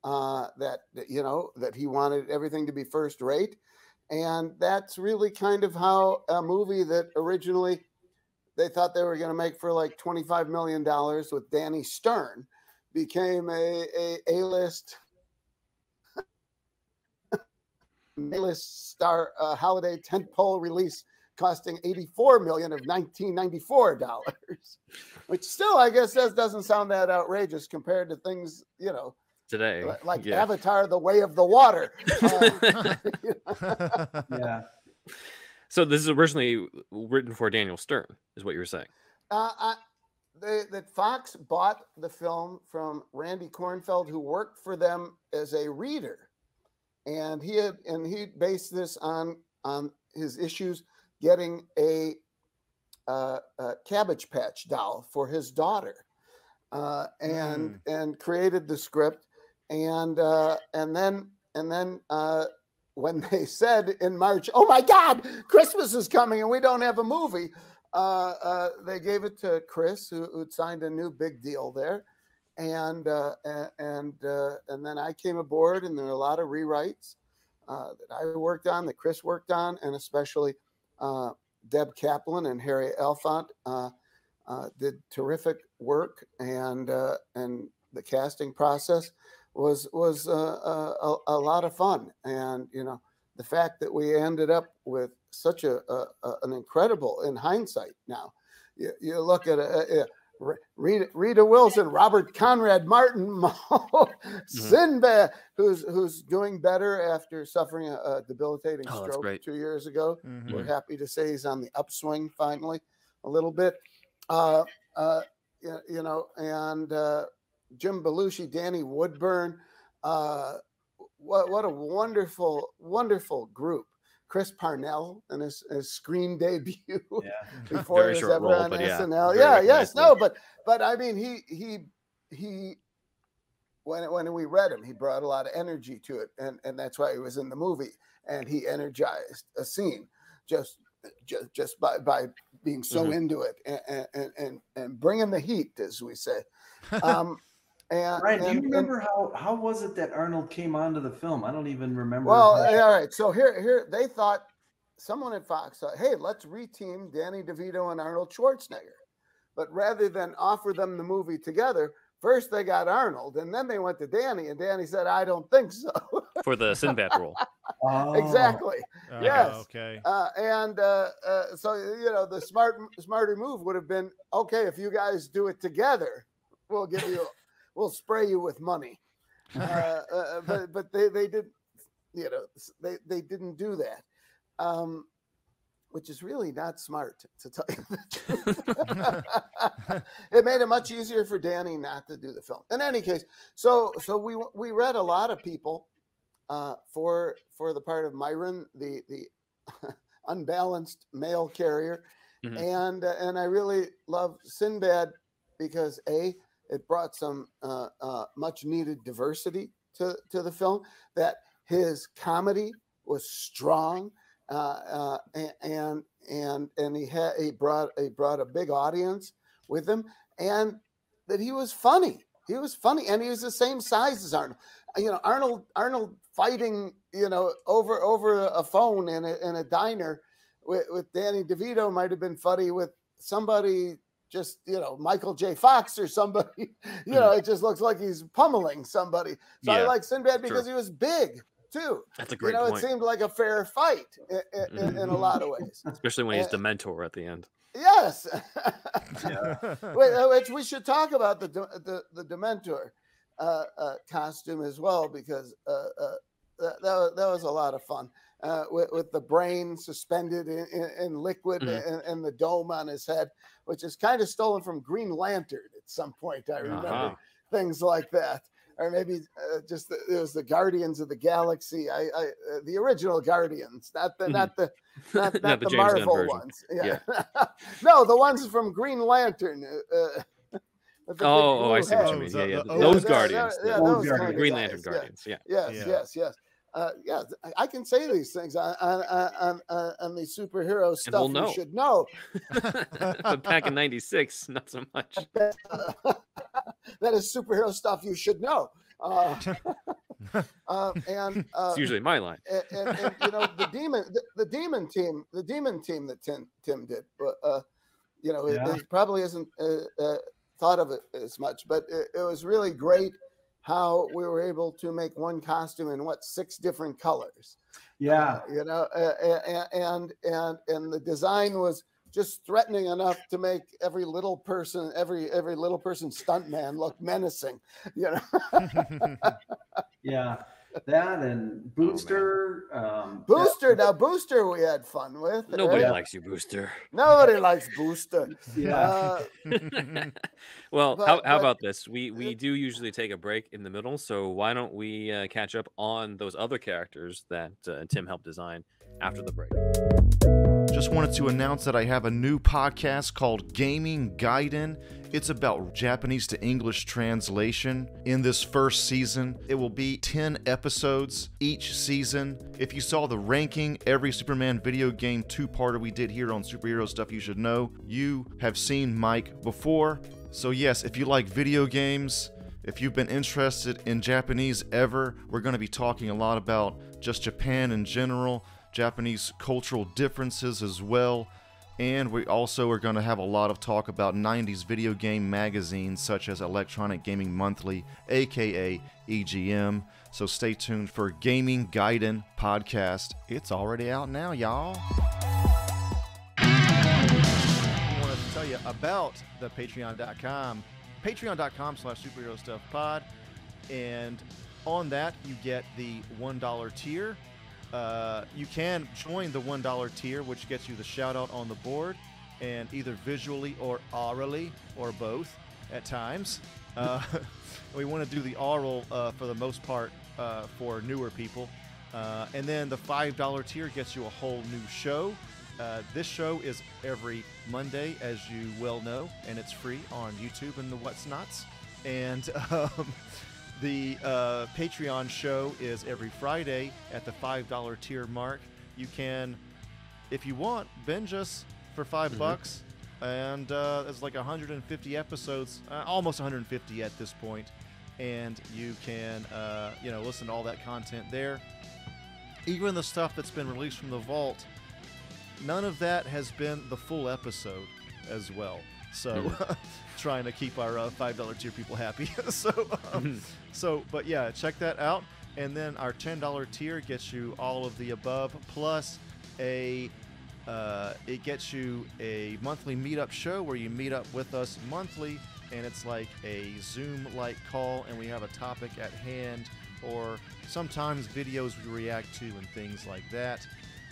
Speaker 1: Uh, that, you know that he wanted everything to be first rate, and that's really kind of how a movie that originally they thought they were going to make for like twenty five million dollars with Danny Stern became a a A list. [LAUGHS] A-list star uh, holiday tentpole release costing 84 million of 1994 dollars, [LAUGHS] which still, I guess, that doesn't sound that outrageous compared to things, you know,
Speaker 3: Today,
Speaker 1: like
Speaker 3: yeah.
Speaker 1: Avatar: The Way of the Water. [LAUGHS] [LAUGHS] Uh,
Speaker 2: Yeah.
Speaker 3: so this is originally written for Daniel Stern, is what you were saying.
Speaker 1: Uh, I, they, that Fox bought the film from Randy Kornfield, who worked for them as a reader, and he had and he based this on on his issues getting a, uh, a Cabbage Patch doll for his daughter, uh, and and created the script, and uh, and then and then. Uh, when they [LAUGHS] said in March, "Oh my God, Christmas is coming and we don't have a movie," uh, uh, they gave it to Chris, who, who'd signed a new big deal there, and uh, and uh, and then I came aboard, and there were a lot of rewrites uh, that I worked on, that Chris worked on, and especially uh, Deb Kaplan and Harry Elfont uh, uh, did terrific work, and uh, and the casting process was was uh, a, a, a lot of fun, and you know the fact that we ended up with such a, a, a- an incredible in hindsight now you, you look at uh, uh, Re- Rita, Rita Wilson, Robert Conrad Martin, [LAUGHS] Mull, Sinbad, who's who's doing better after suffering a, a debilitating
Speaker 3: Oh,
Speaker 1: stroke two years ago.
Speaker 4: Mhm.
Speaker 1: We're happy to say he's on the upswing finally, a little bit. Uh, uh, you, you know, and uh, Jim Belushi, Danny Woodburn. Uh, what what a wonderful, wonderful group. Chris Parnell and his, his screen [LAUGHS] debut
Speaker 2: Yeah. [LAUGHS]
Speaker 1: before
Speaker 3: Very
Speaker 1: he was ever
Speaker 3: role,
Speaker 1: on
Speaker 3: yeah,
Speaker 1: SNL.
Speaker 3: very
Speaker 1: Yeah, yes, no, but but I mean, he he he when when we read him, he brought a lot of energy to it, and and that's why he was in the movie, and he energized a scene just just just by by being so
Speaker 3: Mhm.
Speaker 1: into it and and and and bringing the heat, as we say. [LAUGHS] Um, and,
Speaker 2: Ryan, do you
Speaker 1: and- and-
Speaker 2: remember how how was it that Arnold came onto the film? I don't even remember.
Speaker 1: Well, all right. So here, here they thought someone at Fox thought, hey, let's reteam Danny DeVito and Arnold Schwarzenegger. But rather than offer them the movie together, first they got Arnold, and then they went to Danny, and Danny said, I don't think so. [LAUGHS]
Speaker 3: for the Sinbad role. [LAUGHS]
Speaker 2: Oh,
Speaker 1: exactly.
Speaker 4: Uh,
Speaker 1: Yes.
Speaker 4: Okay.
Speaker 1: Uh, and uh, uh, so you know, the smart, smarter move would have been, okay, if you guys do it together, we'll give you, we'll spray you with money. [LAUGHS] uh, uh, but but they they did, you know, they, they didn't do that um which is really not smart to tell you the truth. [LAUGHS] it made it much easier for danny not to do the film in any case so so we we read a lot of people uh for for the part of myron the the [LAUGHS] unbalanced mail carrier
Speaker 3: Mhm.
Speaker 1: and uh, and i really love sinbad because a it brought some uh, uh, much needed diversity to, to the film. That his comedy was strong, uh, uh, and and and he had he brought he brought a big audience with him, and that he was funny. He was funny, and he was the same size as Arnold. You know, Arnold Arnold fighting you know over over a phone in a in a diner with, with Danny DeVito might have been funny with somebody just you know Michael J. Fox or somebody. [LAUGHS] You know, it just looks like he's pummeling somebody. So I like Sinbad
Speaker 3: true.
Speaker 1: because he was big too.
Speaker 3: That's a
Speaker 1: You
Speaker 3: great
Speaker 1: know,
Speaker 3: point,
Speaker 1: it seemed like a fair fight in, in, in a lot of ways.
Speaker 3: especially when he's
Speaker 1: uh,
Speaker 3: Dementor at the end.
Speaker 1: Yes. [LAUGHS]
Speaker 2: Yeah. [LAUGHS]
Speaker 1: Uh, which we should talk about the the, the Dementor uh, uh, costume as well because uh, uh, that, that was a lot of fun uh, with, with the brain suspended in, in, in liquid
Speaker 3: Mhm.
Speaker 1: and, and the dome on his head, which is kind of stolen from Green Lantern at some point. I remember
Speaker 3: Uh-huh.
Speaker 1: things like that. Or maybe uh, just the, it was the Guardians of the Galaxy. I, I uh, the original Guardians, not the
Speaker 3: Mhm.
Speaker 1: not the not, [LAUGHS]
Speaker 3: Not
Speaker 1: not
Speaker 3: the
Speaker 1: the, Marvel ones. Yeah. [LAUGHS] no, the ones from Green Lantern. Uh, uh, [LAUGHS] with the
Speaker 3: Oh, oh, I
Speaker 1: blue
Speaker 3: see what you mean. Yeah, yeah.
Speaker 4: the- oh,
Speaker 3: Those Guardians,
Speaker 1: yeah,
Speaker 2: those
Speaker 1: those
Speaker 2: Guardians.
Speaker 3: Green Lantern
Speaker 1: yeah.
Speaker 3: Guardians. Yeah.
Speaker 1: Yes,
Speaker 4: Yeah.
Speaker 1: yes, yes. Uh, yeah, I can say these things on on on, on, on the superhero stuff.
Speaker 3: we'll
Speaker 1: you should know. [LAUGHS]
Speaker 3: but back in '96, not so much. [LAUGHS] [LAUGHS]
Speaker 1: that is superhero stuff you should know. Uh, uh, and uh,
Speaker 3: It's usually my line.
Speaker 1: and, and, and, you know the demon the, the demon team the demon team that tim, tim did but uh you know it,
Speaker 2: Yeah.
Speaker 1: it probably isn't uh, uh, thought of it as much but it, it was really great how we were able to make one costume in what six different colors.
Speaker 2: Yeah.
Speaker 1: Uh, you know, uh, and and and the design was just threatening enough to make every little person, every every little person stuntman look menacing. You know. [LAUGHS]
Speaker 2: yeah that and
Speaker 3: Oh,
Speaker 2: Booster. um,
Speaker 1: Booster. Now Booster, we had fun with.
Speaker 3: Nobody
Speaker 1: right?
Speaker 3: likes you, Booster.
Speaker 1: Nobody likes Booster. [LAUGHS]
Speaker 2: yeah.
Speaker 1: Uh, [LAUGHS]
Speaker 3: well,
Speaker 1: But-
Speaker 3: how, how
Speaker 1: but-
Speaker 3: about this? We we do usually take a break in the middle, so why don't we uh, catch up on those other characters that uh, Tim helped design after the break?
Speaker 4: Just wanted to announce that I have a new podcast called Gaming Gaiden. It's about Japanese to English translation. In this first season, it will be 10 episodes each season. If you saw the ranking, every Superman video game two parter we did here on Superhero Stuff You Should Know, you have seen Mike before. So, yes, if you like video games, if you've been interested in Japanese ever, we're going to be talking a lot about just Japan in general, Japanese cultural differences as well. And we also are going to have a lot of talk about 90s video game magazines such as Electronic Gaming Monthly, aka EGM. So stay tuned for Gaming Gaiden podcast. It's already out now, y'all. I wanted to tell you about the patreon.com patreon.com slash superhero stuff pod and on that you get the one dollar tier uh, you can join the one dollar tier which gets you the shout out on the board and either visually or orally or both at times. Uh, [LAUGHS] we want to do the oral uh, for the most part uh, for newer people. Uh, and then the five dollar tier gets you a whole new show. Uh, this show is every Monday, as you well know, and it's free on YouTube and the What's Nots. And [LAUGHS] um, the uh, Patreon show is every Friday at the $5 tier mark. You can, if you want, binge us for 5
Speaker 3: Mhm.
Speaker 4: bucks. And uh, there's like 150 episodes, uh, almost 150 at this point. And you can, uh, you know, listen to all that content there. Even the stuff that's been released from the vault none of that has been the full episode as well. So, [LAUGHS] trying to keep our uh, five dollar tier people happy. [LAUGHS] so, um, so, but yeah, check that out. And then our ten dollar tier gets you all of the above plus a. Uh, it gets you a monthly meetup show where you meet up with us monthly, and it's like a Zoom-like call, and we have a topic at hand, or sometimes videos we react to and things like that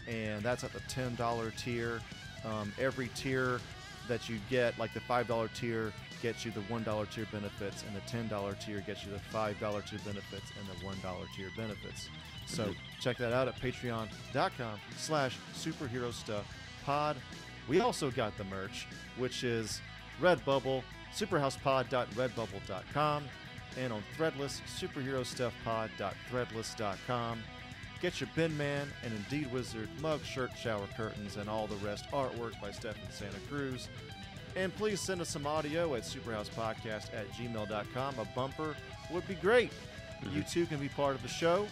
Speaker 4: and that's at the $10 tier. Um, every tier that you get, like the $5 tier, gets you the $1 tier benefits, and the $10 tier gets you the $5 tier benefits and the $1 tier benefits. So check that out at patreon.com slash superhero stuff pod. We also got the merch, which is Redbubble, superhousepod.redbubble.com, and on Threadless, superherostuffpod.threadless.com. Get your Bin Man and Indeed Wizard mug, shirt, shower curtains, and all the rest artwork by Stephen Santa Cruz. And please send us some audio at superhousepodcast at gmail.com. A bumper would be great. Mm-hmm. You too can be part of the show.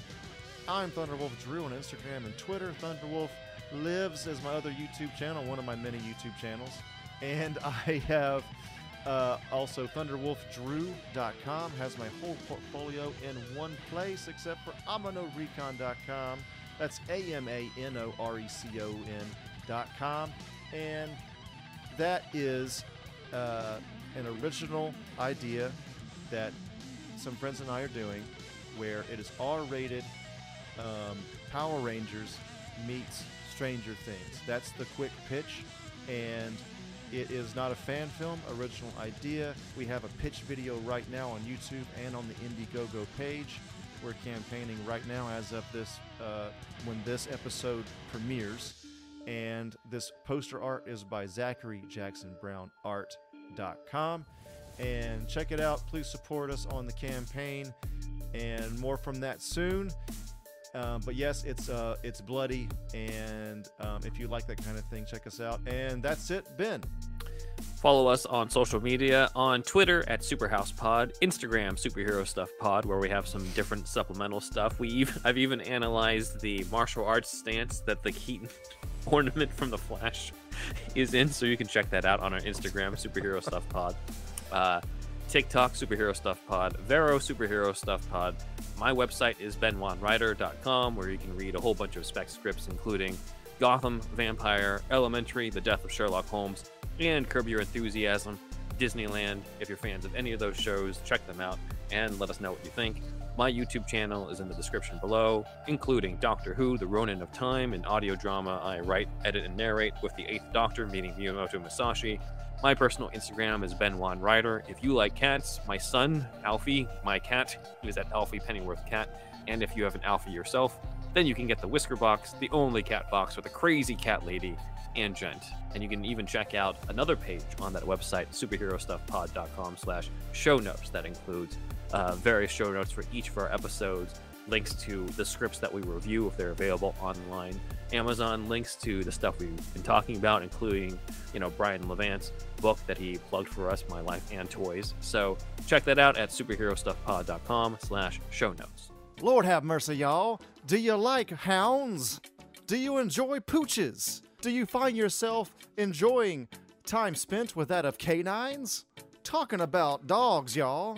Speaker 4: I'm Thunderwolf Drew on Instagram and Twitter. Thunderwolf lives as my other YouTube channel, one of my many YouTube channels. And I have uh, also thunderwolfdrew.com has my whole portfolio in one place except for amanorecon.com. That's A M A N O R E C O N.com. And that is uh, an original idea that some friends and I are doing where it is R rated um, Power Rangers meets Stranger Things. That's the quick pitch. And it is not a fan film, original idea. We have a pitch video right now on YouTube and on the Indiegogo page. We're campaigning right now as of this, uh, when this episode premieres. And this poster art is by Zachary Jackson Brown Art.com. And check it out. Please support us on the campaign. And more from that soon. Um, but yes, it's uh, it's bloody, and um, if you like that kind of thing, check us out. And that's it, Ben.
Speaker 3: Follow us on social media on Twitter at SuperhousePod, Instagram Superhero Stuff Pod, where we have some different supplemental stuff. We even, [LAUGHS] I've even analyzed the martial arts stance that the Keaton [LAUGHS] ornament from the Flash [LAUGHS] is in, so you can check that out on our Instagram Superhero Stuff Pod. Uh, TikTok Superhero Stuff Pod, Vero Superhero Stuff Pod. My website is benwanrider.com, where you can read a whole bunch of spec scripts, including Gotham, Vampire, Elementary, The Death of Sherlock Holmes, and Curb Your Enthusiasm, Disneyland. If you're fans of any of those shows, check them out and let us know what you think. My YouTube channel is in the description below, including Doctor Who, The Ronin of Time, an audio drama I write, edit, and narrate with the Eighth Doctor meeting Miyamoto Musashi. My personal Instagram is Ben Juan Ryder. If you like cats, my son, Alfie, my cat, is at Alfie Pennyworth Cat. And if you have an Alfie yourself, then you can get the Whisker Box, the only cat box with a crazy cat lady and gent. And you can even check out another page on that website, superherostuffpod.com slash show notes. That includes uh, various show notes for each of our episodes, links to the scripts that we review if they're available online, Amazon links to the stuff we've been talking about, including, you know, Brian Levant's book that he plugged for us, My Life and Toys. So check that out at superherostuffpod.com slash show notes.
Speaker 4: Lord have mercy, y'all. Do you like hounds? Do you enjoy pooches? Do you find yourself enjoying time spent with that of canines? Talking about dogs, y'all.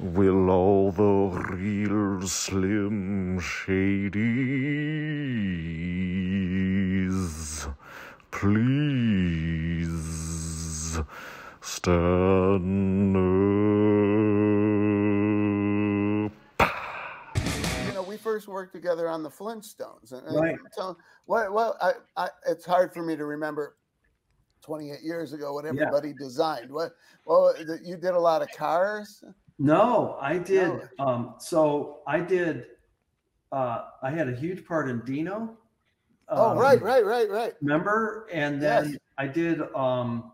Speaker 5: Will all the real Slim Shadys please stand up?
Speaker 1: you know, we first worked together on the Flintstones, and, and
Speaker 2: Right.
Speaker 1: so well, well I, I, it's hard for me to remember 28 years ago what
Speaker 2: Yeah.
Speaker 1: everybody designed. What, well, you did a lot of cars.
Speaker 2: No, I did.
Speaker 1: No.
Speaker 2: Um, so I did. Uh, I had a huge part in Dino.
Speaker 1: Oh,
Speaker 2: um,
Speaker 1: right, right, right, right.
Speaker 2: Remember? And then
Speaker 1: Yes.
Speaker 2: I did um,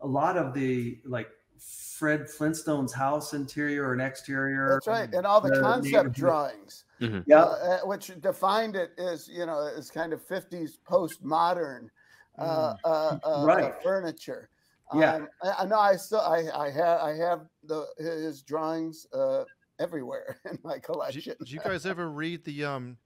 Speaker 2: a lot of the like Fred Flintstone's house interior and exterior.
Speaker 1: That's right, and all the
Speaker 2: the
Speaker 1: concept
Speaker 2: neighborhood.
Speaker 1: drawings,
Speaker 2: Yeah.
Speaker 1: uh, uh, which defined it as you know as kind of 50s postmodern uh, uh, uh,
Speaker 2: Mm. Right.
Speaker 1: uh, furniture.
Speaker 2: Yeah.
Speaker 1: Um, I, I know. I still, I, I have, I have the his drawings uh, everywhere [LAUGHS] in my
Speaker 4: Did
Speaker 1: collection.
Speaker 4: you, did you guys ever read the um,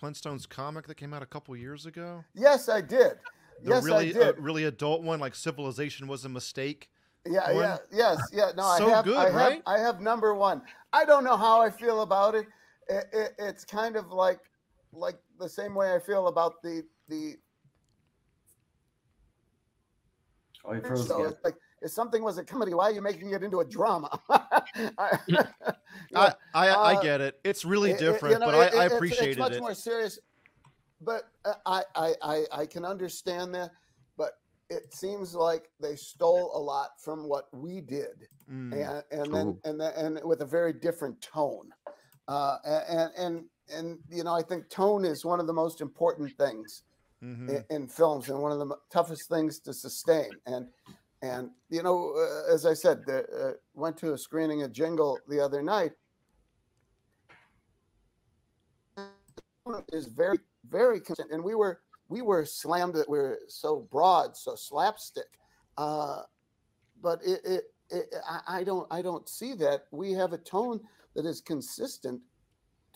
Speaker 4: Flintstones comic that came out a couple years ago?
Speaker 1: Yes, I did.
Speaker 4: The
Speaker 1: yes,
Speaker 4: really,
Speaker 1: I did.
Speaker 4: Uh, really adult one, like Civilization was a mistake.
Speaker 1: yeah,
Speaker 4: one?
Speaker 1: yeah, yes, yeah. No,
Speaker 4: So
Speaker 1: I have,
Speaker 4: good,
Speaker 1: I have,
Speaker 4: right?
Speaker 1: I have number one. I don't know how I feel about it. It, it. It's kind of like, like the same way I feel about the the.
Speaker 2: Oh, he froze
Speaker 1: So
Speaker 2: again.
Speaker 1: it's like if something was a comedy, why are you making it into a drama? [LAUGHS] I, [LAUGHS] you [LAUGHS]
Speaker 4: I, I, I
Speaker 1: uh,
Speaker 4: get it. It's really
Speaker 1: it- it- you
Speaker 4: different,
Speaker 1: know,
Speaker 4: but
Speaker 1: it-
Speaker 4: I, I
Speaker 1: it- it's- much
Speaker 4: it.
Speaker 1: more serious. But uh, I, I, I, I can understand that. But it seems like they stole a lot from what we did,
Speaker 4: Mm.
Speaker 1: and, and then
Speaker 3: Ooh.
Speaker 1: and then and with a very different tone. Uh, and and and you know, I think tone is one of the most important things
Speaker 4: Mhm.
Speaker 1: in, in films and one of the toughest things to sustain. And and you know, uh, as I said, the, uh, went to a screening of Jingle the other night. Is very very consistent, and we were we were slammed that we are so broad, so slapstick. Uh, but it, it, it I, I don't I don't see that we have a tone that is consistent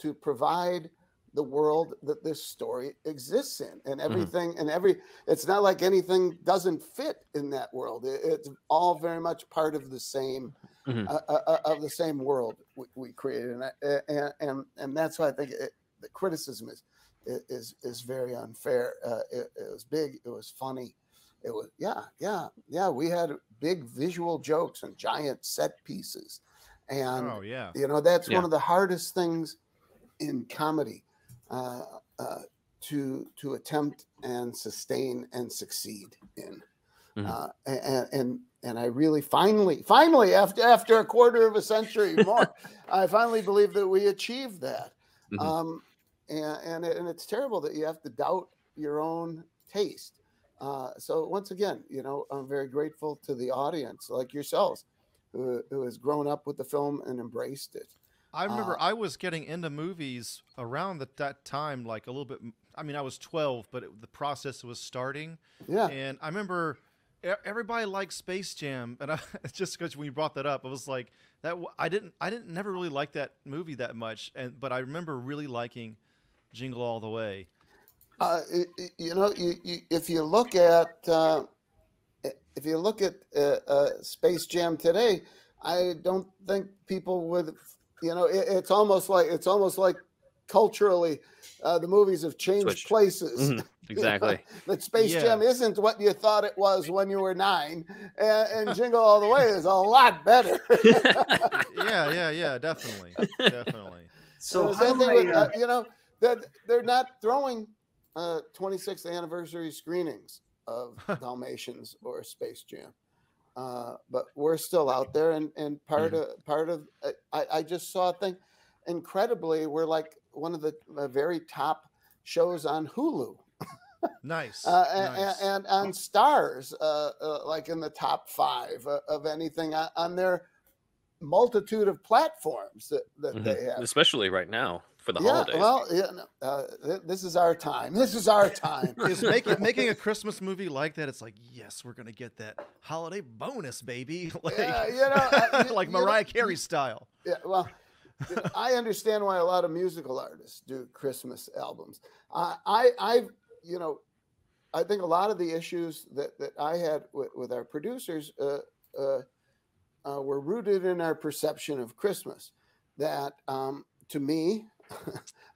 Speaker 1: to provide the world that this story exists in and everything and every it's not like anything doesn't fit in that world It- it's all very much part of the same
Speaker 3: Mhm.
Speaker 1: uh, uh, uh, of the same world we, we created and, I- and and and that's why i think it, the criticism is is is very unfair uh, it, it was big it was funny it was yeah yeah yeah we had big visual jokes and giant set pieces and
Speaker 4: Oh yeah.
Speaker 1: you know, that's
Speaker 3: Yeah.
Speaker 1: one of the hardest things in comedy uh, uh, to to attempt and sustain and succeed in.
Speaker 3: Mhm.
Speaker 1: Uh, and, and and I really finally, finally, after after a quarter of a century more, [LAUGHS] I finally believe that we achieved that.
Speaker 3: Mhm.
Speaker 1: Um, and and, it, and it's terrible that you have to doubt your own taste. Uh, so once again, you know, I'm very grateful to the audience like yourselves, who, who has grown up with the film and embraced it.
Speaker 4: I remember
Speaker 1: Uh,
Speaker 4: I was getting into movies around the, that time, like a little bit. I mean, I was 12, but it, the process was starting.
Speaker 1: Yeah,
Speaker 4: And I remember everybody liked Space Jam, and I, [LAUGHS] just because when you brought that up, I was like, that. I didn't, I didn't never really like that movie that much, and but I remember really liking Jingle All the Way.
Speaker 1: uh, you know, you, you, if you look at uh, if you look at uh, uh, Space Jam today, I don't think people would, you know, it, it's almost like it's almost like culturally, uh, the movies have changed
Speaker 3: Switched.
Speaker 1: places.
Speaker 3: Mhm,
Speaker 1: you know,
Speaker 3: Exactly. [LAUGHS]
Speaker 1: that Space
Speaker 4: Yeah.
Speaker 1: Jam isn't what you thought it was when you were nine, and, and Jingle All the Way is a lot better. [LAUGHS]
Speaker 4: yeah, yeah, yeah, definitely, definitely. [LAUGHS]
Speaker 2: So how
Speaker 1: same thing
Speaker 2: I,
Speaker 1: with,
Speaker 2: uh,
Speaker 1: you know, that they're not throwing uh, 26th anniversary screenings of Dalmatians or Space Jam. Uh, but we're still out there, and and part
Speaker 2: Mm-hmm.
Speaker 1: of part of uh, I, I just saw a thing. Incredibly, we're like one of the uh, very top shows on Hulu
Speaker 4: Nice.
Speaker 1: uh, a- a-
Speaker 4: nice.
Speaker 1: and, on Starz, uh, uh, like in the top five uh, of anything on, on their multitude of platforms that, that
Speaker 3: Mhm.
Speaker 1: they have.
Speaker 3: Especially right now for the
Speaker 1: yeah,
Speaker 3: holidays.
Speaker 1: well, yeah, no, uh, th- this is our time. This is our time. [LAUGHS]
Speaker 4: is making making a [LAUGHS] Christmas movie like that. It's like, yes, we're gonna get that holiday bonus, baby, [LAUGHS] like,
Speaker 1: Yeah, you know, uh, you-
Speaker 4: like
Speaker 1: you know,
Speaker 4: Mariah
Speaker 1: you-
Speaker 4: Carey style.
Speaker 1: Yeah, well, I understand why a lot of musical artists do Christmas albums. I, I, I, you know, I think a lot of the issues that, that I had with, with our producers uh, uh, uh, were rooted in our perception of Christmas. That um, to me,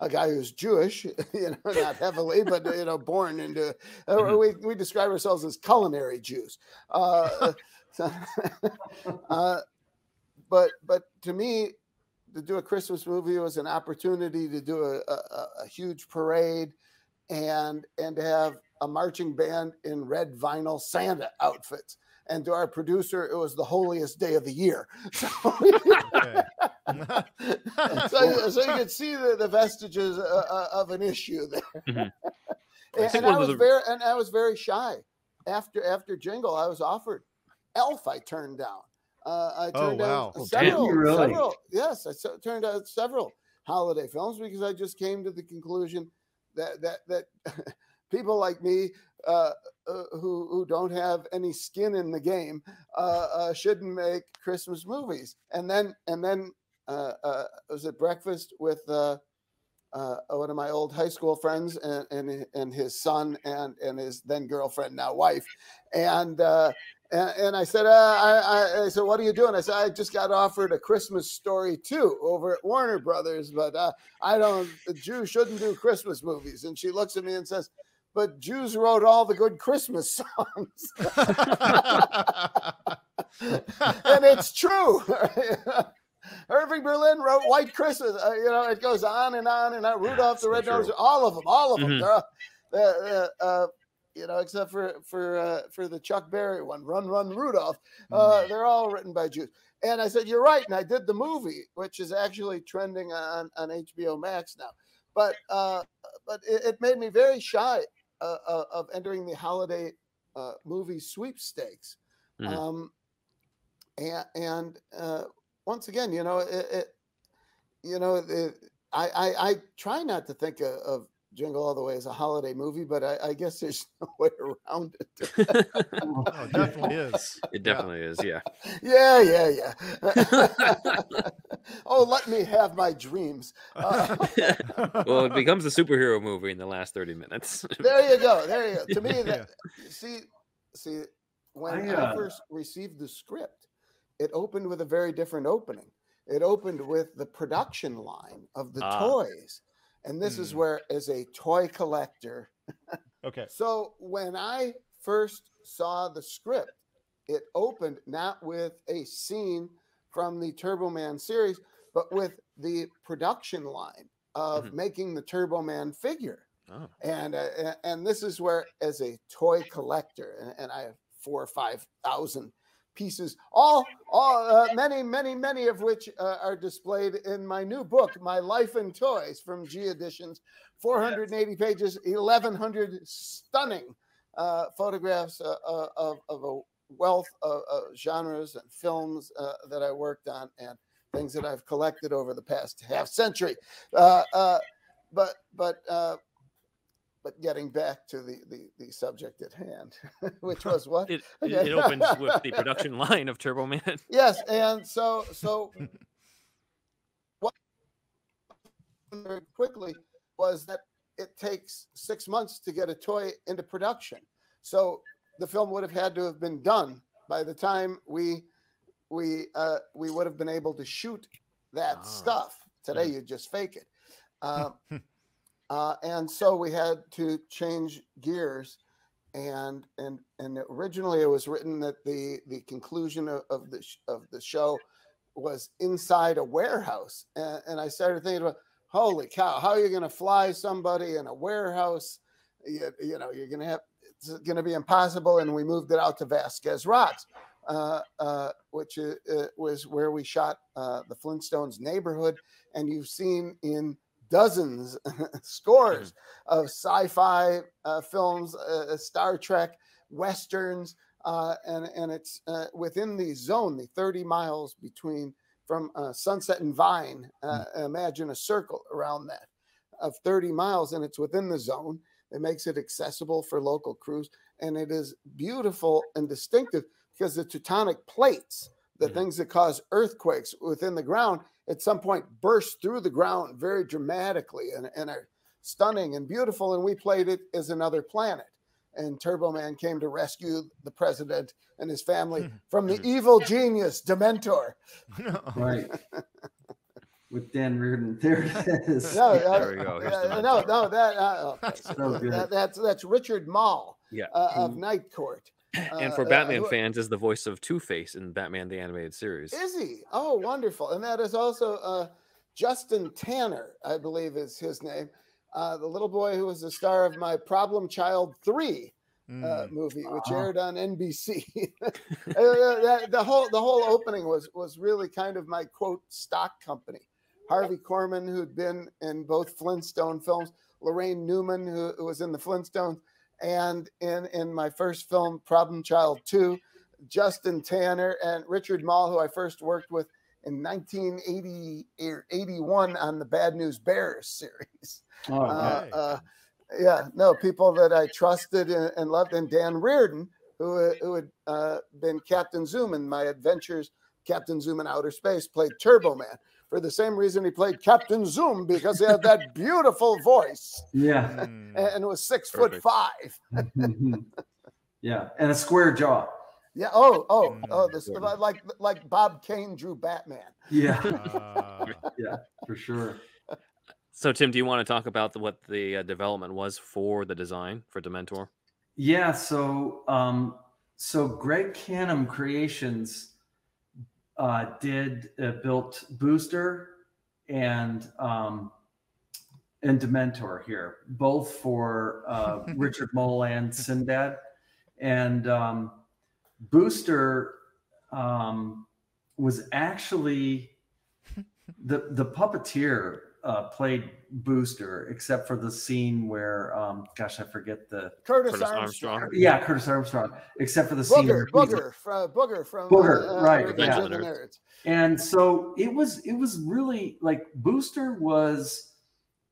Speaker 1: a guy who's Jewish, [LAUGHS] you know, not heavily, but you know, born into, uh,
Speaker 3: Mhm.
Speaker 1: we, we describe ourselves as culinary Jews. Uh, [LAUGHS] so, [LAUGHS] uh, but but to me, to do a Christmas movie was an opportunity to do a, a, a- huge parade and and to have a marching band in red vinyl Santa outfits. And to our producer, it was the holiest day of the year.
Speaker 4: Okay. [LAUGHS]
Speaker 1: so, you- so you could see the, the vestiges uh, uh, of an issue there. [LAUGHS]
Speaker 3: Mhm. [LAUGHS]
Speaker 1: And,
Speaker 3: think
Speaker 1: and I was
Speaker 3: the-
Speaker 1: very and I was very shy. After after Jingle, I was offered Elf. I turned down. Uh, I
Speaker 4: Oh,
Speaker 1: turned
Speaker 4: wow.
Speaker 1: down
Speaker 3: Oh, damn.
Speaker 1: several,
Speaker 2: Did really?
Speaker 1: several. Yes, I s- turned out several holiday films because I just came to the conclusion that that that people like me uh, uh, who who don't have any skin in the game uh, uh, shouldn't make Christmas movies. And then and then uh, uh, I was at breakfast with uh, uh, one of my old high school friends and and, and his son and and his then girlfriend now wife, and. Uh, and, and I said, uh, I, I, I said, what are you doing? I said, I just got offered a Christmas story too over at Warner Brothers, but uh, I don't, the Jews shouldn't do Christmas movies. And she looks at me and says, but Jews wrote all the good Christmas [LAUGHS] songs. [LAUGHS] and it's true. [LAUGHS] Irving Berlin wrote White Christmas. Uh, you know, it goes on and on and on. Rudolph the Red-Nosed,
Speaker 3: true.
Speaker 1: all of them, all of them.
Speaker 3: Mhm.
Speaker 1: All- uh, uh, you know, except for for uh, for the Chuck Berry one, Run Run Rudolph. Uh, they're all written by Jews. And I said, "You're right." And I did the movie, which is actually trending on on HBO Max now. But uh, but it, it made me very shy of entering the holiday uh, movie sweepstakes.
Speaker 3: Mhm.
Speaker 1: Um, and and uh, once again, you know, it, it you know, it, I, I I try not to think of, of Jingle All the Way as a holiday movie, but I, I guess there's [LAUGHS] no way around it. [LAUGHS] [LAUGHS]
Speaker 4: oh, it definitely is.
Speaker 3: it definitely is. Yeah.
Speaker 1: yeah, yeah, yeah. oh, let me have my dreams. Uh,
Speaker 3: well, it becomes a superhero movie in the last 30 minutes.
Speaker 1: there you go. There you go. To me,
Speaker 4: Yeah.
Speaker 1: that see, see, when
Speaker 2: I,
Speaker 1: I,
Speaker 2: uh,
Speaker 1: first received the script, it opened with a very different opening. It opened with the production line of the
Speaker 3: Ah.
Speaker 1: toys, and this is
Speaker 4: Hmm.
Speaker 1: where, as a toy collector,
Speaker 4: Okay. [LAUGHS]
Speaker 1: so when I first saw the script, it opened not with a scene from the Turbo Man series, but with the production line of
Speaker 3: Mhm.
Speaker 1: making the Turbo Man figure
Speaker 3: oh.
Speaker 1: and uh, and this is where as a toy collector and, and i have four or five thousand pieces all all uh, many many many of which uh, are displayed in my new book my life in toys from g editions 480 pages 1100 stunning uh, photographs uh, uh, of, of a wealth of, of genres and films uh, that I worked on and things that I've collected over the past half century. But but but getting back to the, the, the subject at hand, [LAUGHS] which [LAUGHS] was what?
Speaker 3: It, [LAUGHS]
Speaker 1: Okay.
Speaker 3: it opens with the production line of Turbo Man.
Speaker 1: yes, and so so what very quickly was that it takes six months to get a toy into production. So the film would have had to have been done by the time we we uh, we would have been able to shoot that
Speaker 3: Ah.
Speaker 1: stuff. Today you just fake it. Um, uh, and so we had to change gears and and and originally it was written that the the conclusion of, of the of the show was inside a warehouse and, and i started thinking about holy cow how are you going to fly somebody in a warehouse? You, you know you're going to have it's going to be impossible and we moved it out to vasquez rocks uh, uh, which uh, uh, was where we shot uh, the flintstones neighborhood and you've seen in dozens [LAUGHS] scores of sci-fi uh, films, uh, Star Trek, westerns, uh, and and it's uh, within the zone, the 30 miles between from uh, Sunset and Vine. Uh, Imagine a circle around that of 30 miles, and it's within the zone. It makes it accessible for local crews, and it is beautiful and distinctive because the tectonic plates, the
Speaker 3: Mhm.
Speaker 1: things that cause earthquakes within the ground, at some point burst through the ground very dramatically and, and are stunning and beautiful. And we played it as another planet. And Turbo Man came to rescue the president and his family from the evil genius Dementor. [LAUGHS]
Speaker 2: Right. [LAUGHS] With Dan Riordan. There it is.
Speaker 1: No,
Speaker 3: There
Speaker 1: uh,
Speaker 3: we go.
Speaker 1: Uh, no, no, that, uh, okay.
Speaker 2: So good.
Speaker 1: that that's that's Richard Moll
Speaker 3: Yeah.
Speaker 1: uh, of
Speaker 2: Mm.
Speaker 1: Night Court.
Speaker 3: And
Speaker 1: Uh,
Speaker 3: for
Speaker 1: uh,
Speaker 3: Batman
Speaker 1: who-
Speaker 3: fans, is the voice of Two Face in Batman the Animated Series.
Speaker 1: Is he? Oh, wonderful. And that is also uh, Justin Tanner, I believe is his name. Uh, the little boy who was the star of my Problem Child 3 uh,
Speaker 4: Mm.
Speaker 1: movie, which
Speaker 2: Ah.
Speaker 1: aired on NBC. [LAUGHS] Uh, [LAUGHS] that- the whole the whole opening was was really kind of my quote stock company. Harvey Korman, who'd been in both Flintstone films, Laraine Newman, who, who was in the Flintstones, and in in my first film, Problem Child 2, Justin Tanner and Richard Moll, who I first worked with in 1980 or 81 on the Bad News Bears [LAUGHS] series.
Speaker 2: Oh,
Speaker 1: Uh,
Speaker 4: Okay.
Speaker 1: uh, yeah, no, people that I trusted and, and loved, and Dan Riordan, who uh, who had uh, been Captain Zoom in my adventures, Captain Zoom in outer space, played Turbo Man for the same reason he played Captain Zoom because he had that [LAUGHS] beautiful voice
Speaker 2: yeah.
Speaker 4: Mm.
Speaker 1: and, and was six foot five. [LAUGHS]
Speaker 2: yeah. And a square jaw.
Speaker 1: Yeah. Oh, oh, oh.
Speaker 4: Mm.
Speaker 1: This like like Bob Kane drew Batman.
Speaker 2: Yeah.
Speaker 4: Ah. [LAUGHS]
Speaker 2: yeah. For sure.
Speaker 3: So, Tim, do you want to talk about the, what the uh, development was for the design for Dementor?
Speaker 2: Yeah, so um, so Greg Cannom Creations uh, did uh, built Booster and um, and Dementor here, both for uh, [LAUGHS] Richard Moll and Sinbad, and um, Booster um, was actually [LAUGHS] the the puppeteer uh, played Booster, except for the scene where, um, gosh, I forget the
Speaker 1: Curtis,
Speaker 3: Curtis
Speaker 1: Armstrong.
Speaker 3: Armstrong.
Speaker 2: yeah, Curtis Armstrong, except for the scene.
Speaker 1: Booger,
Speaker 2: where he's-
Speaker 1: Booger, from, Booger from
Speaker 2: Booger,
Speaker 1: uh, uh,
Speaker 2: right,
Speaker 1: Revenge
Speaker 3: yeah.
Speaker 1: the Nerds.
Speaker 2: And so it was it was really like Booster was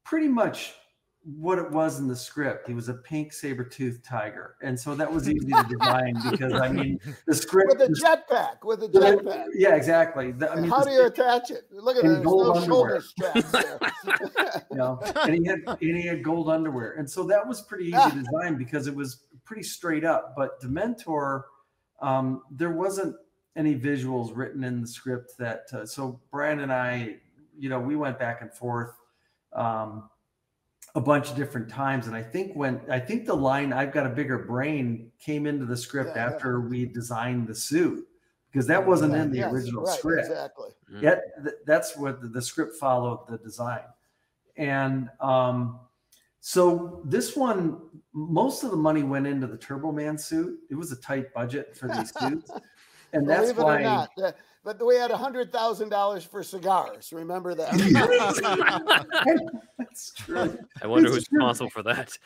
Speaker 2: pretty much what it was in the script. He was a pink saber-toothed tiger. And so that was easy to design because I mean [LAUGHS] the script
Speaker 1: With a jetpack, with a jetpack.
Speaker 2: Yeah, exactly. The- I mean,
Speaker 1: How do you attach it? Look at. There's
Speaker 2: gold
Speaker 1: no shoulder
Speaker 2: underwear.
Speaker 1: straps there. [LAUGHS] [LAUGHS]
Speaker 2: you know, and he had and he had gold underwear, and so that was pretty easy to design because it was pretty straight up. But Dementor, um, there wasn't any visuals written in the script that. Uh, so Brian and I, you know, we went back and forth um, a bunch of different times, and I think when I think the line "I've got a bigger brain" came into the script
Speaker 1: Yeah, yeah.
Speaker 2: after we designed the suit because that wasn't in the
Speaker 1: Yes,
Speaker 2: original
Speaker 1: right,
Speaker 2: script.
Speaker 1: Exactly.
Speaker 2: Yeah, th- that's what the, the script followed the design. And um, so this one, most of the money went into the Turbo Man suit. It was a tight budget for these [LAUGHS] suits. and that's
Speaker 1: Believe it
Speaker 2: why.
Speaker 1: or not. But we had a hundred thousand dollars for cigars. Remember that? [LAUGHS]
Speaker 2: that's true.
Speaker 3: I wonder
Speaker 2: It's
Speaker 3: who's
Speaker 2: true.
Speaker 3: responsible for that.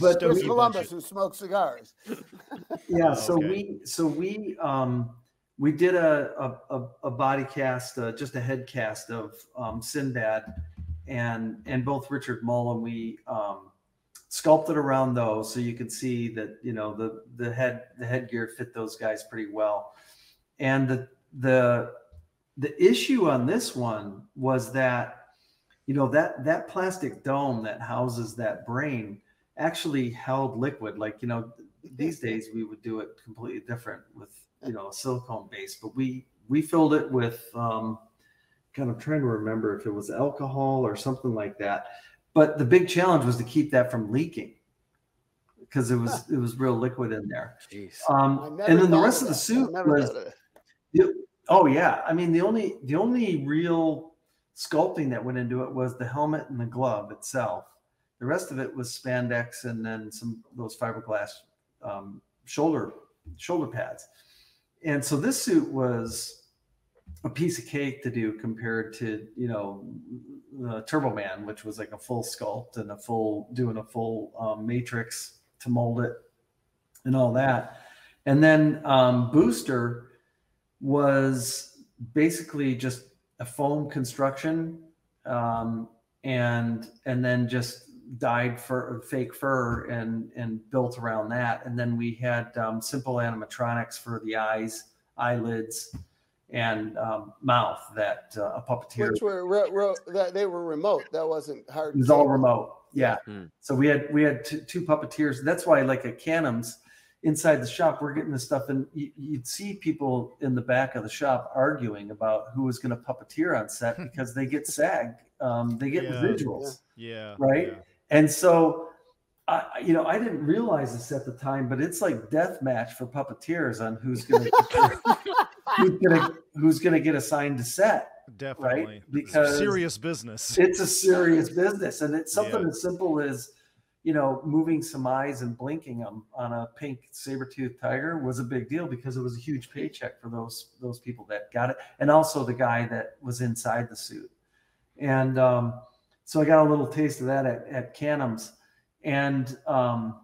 Speaker 2: But
Speaker 1: Chris
Speaker 4: Stogie
Speaker 1: Columbus, who smoked cigars.
Speaker 2: yeah so
Speaker 4: Okay.
Speaker 2: we so we um we did a a, a, a body cast uh, just a head cast of um sinbad and and both richard Moll and we um sculpted around those so you can see that you know the the head the headgear fit those guys pretty well and the the the issue on this one was that you know that that plastic dome that houses that brain actually held liquid. Like you know these days we would do it completely different with you know a silicone base but we we filled it with um kind of trying to remember if it was alcohol or something like that. But the big challenge was to keep that from leaking because it was it was real liquid in there.
Speaker 3: Jeez.
Speaker 2: Um and then the rest of the suit was
Speaker 1: it.
Speaker 2: The- oh yeah, I mean the only the only real sculpting that went into it was the helmet and the glove itself. The rest of it was spandex and then some those fiberglass um, shoulder shoulder pads. And so this suit was a piece of cake to do compared to you know uh, Turbo Man, which was like a full sculpt and a full doing a full um, matrix to mold it and all that. And then um, Booster was basically just a foam construction um, and and then just dyed fur fake fur and and built around that and then we had um, simple animatronics for the eyes eyelids and um, mouth that uh, a puppeteer
Speaker 1: Which were re- re- that they were remote. That wasn't hard.
Speaker 2: it was all remote. Yeah.
Speaker 3: Hmm.
Speaker 2: So we had we had two, two puppeteers. That's why, like at Cannom's, inside the shop, we're getting this stuff, and you, you'd see people in the back of the shop arguing about who was going to puppeteer on set [LAUGHS] because they get SAG, um, they get
Speaker 4: Yeah.
Speaker 2: residuals,
Speaker 4: Yeah.
Speaker 2: Right?
Speaker 4: yeah.
Speaker 2: and so. I, you know, I didn't realize this at the time, but it's like death match for puppeteers on who's gonna [LAUGHS] who's gonna who's gonna get assigned to set.
Speaker 4: Definitely. It's
Speaker 2: Because-
Speaker 4: serious business.
Speaker 2: it's a serious business and it's something
Speaker 4: Yeah.
Speaker 2: as simple as you know moving some eyes and blinking them on a pink saber-toothed tiger was a big deal because it was a huge paycheck for those those people that got it and also the guy that was inside the suit and um, so i got a little taste of that at, at cannom's and um,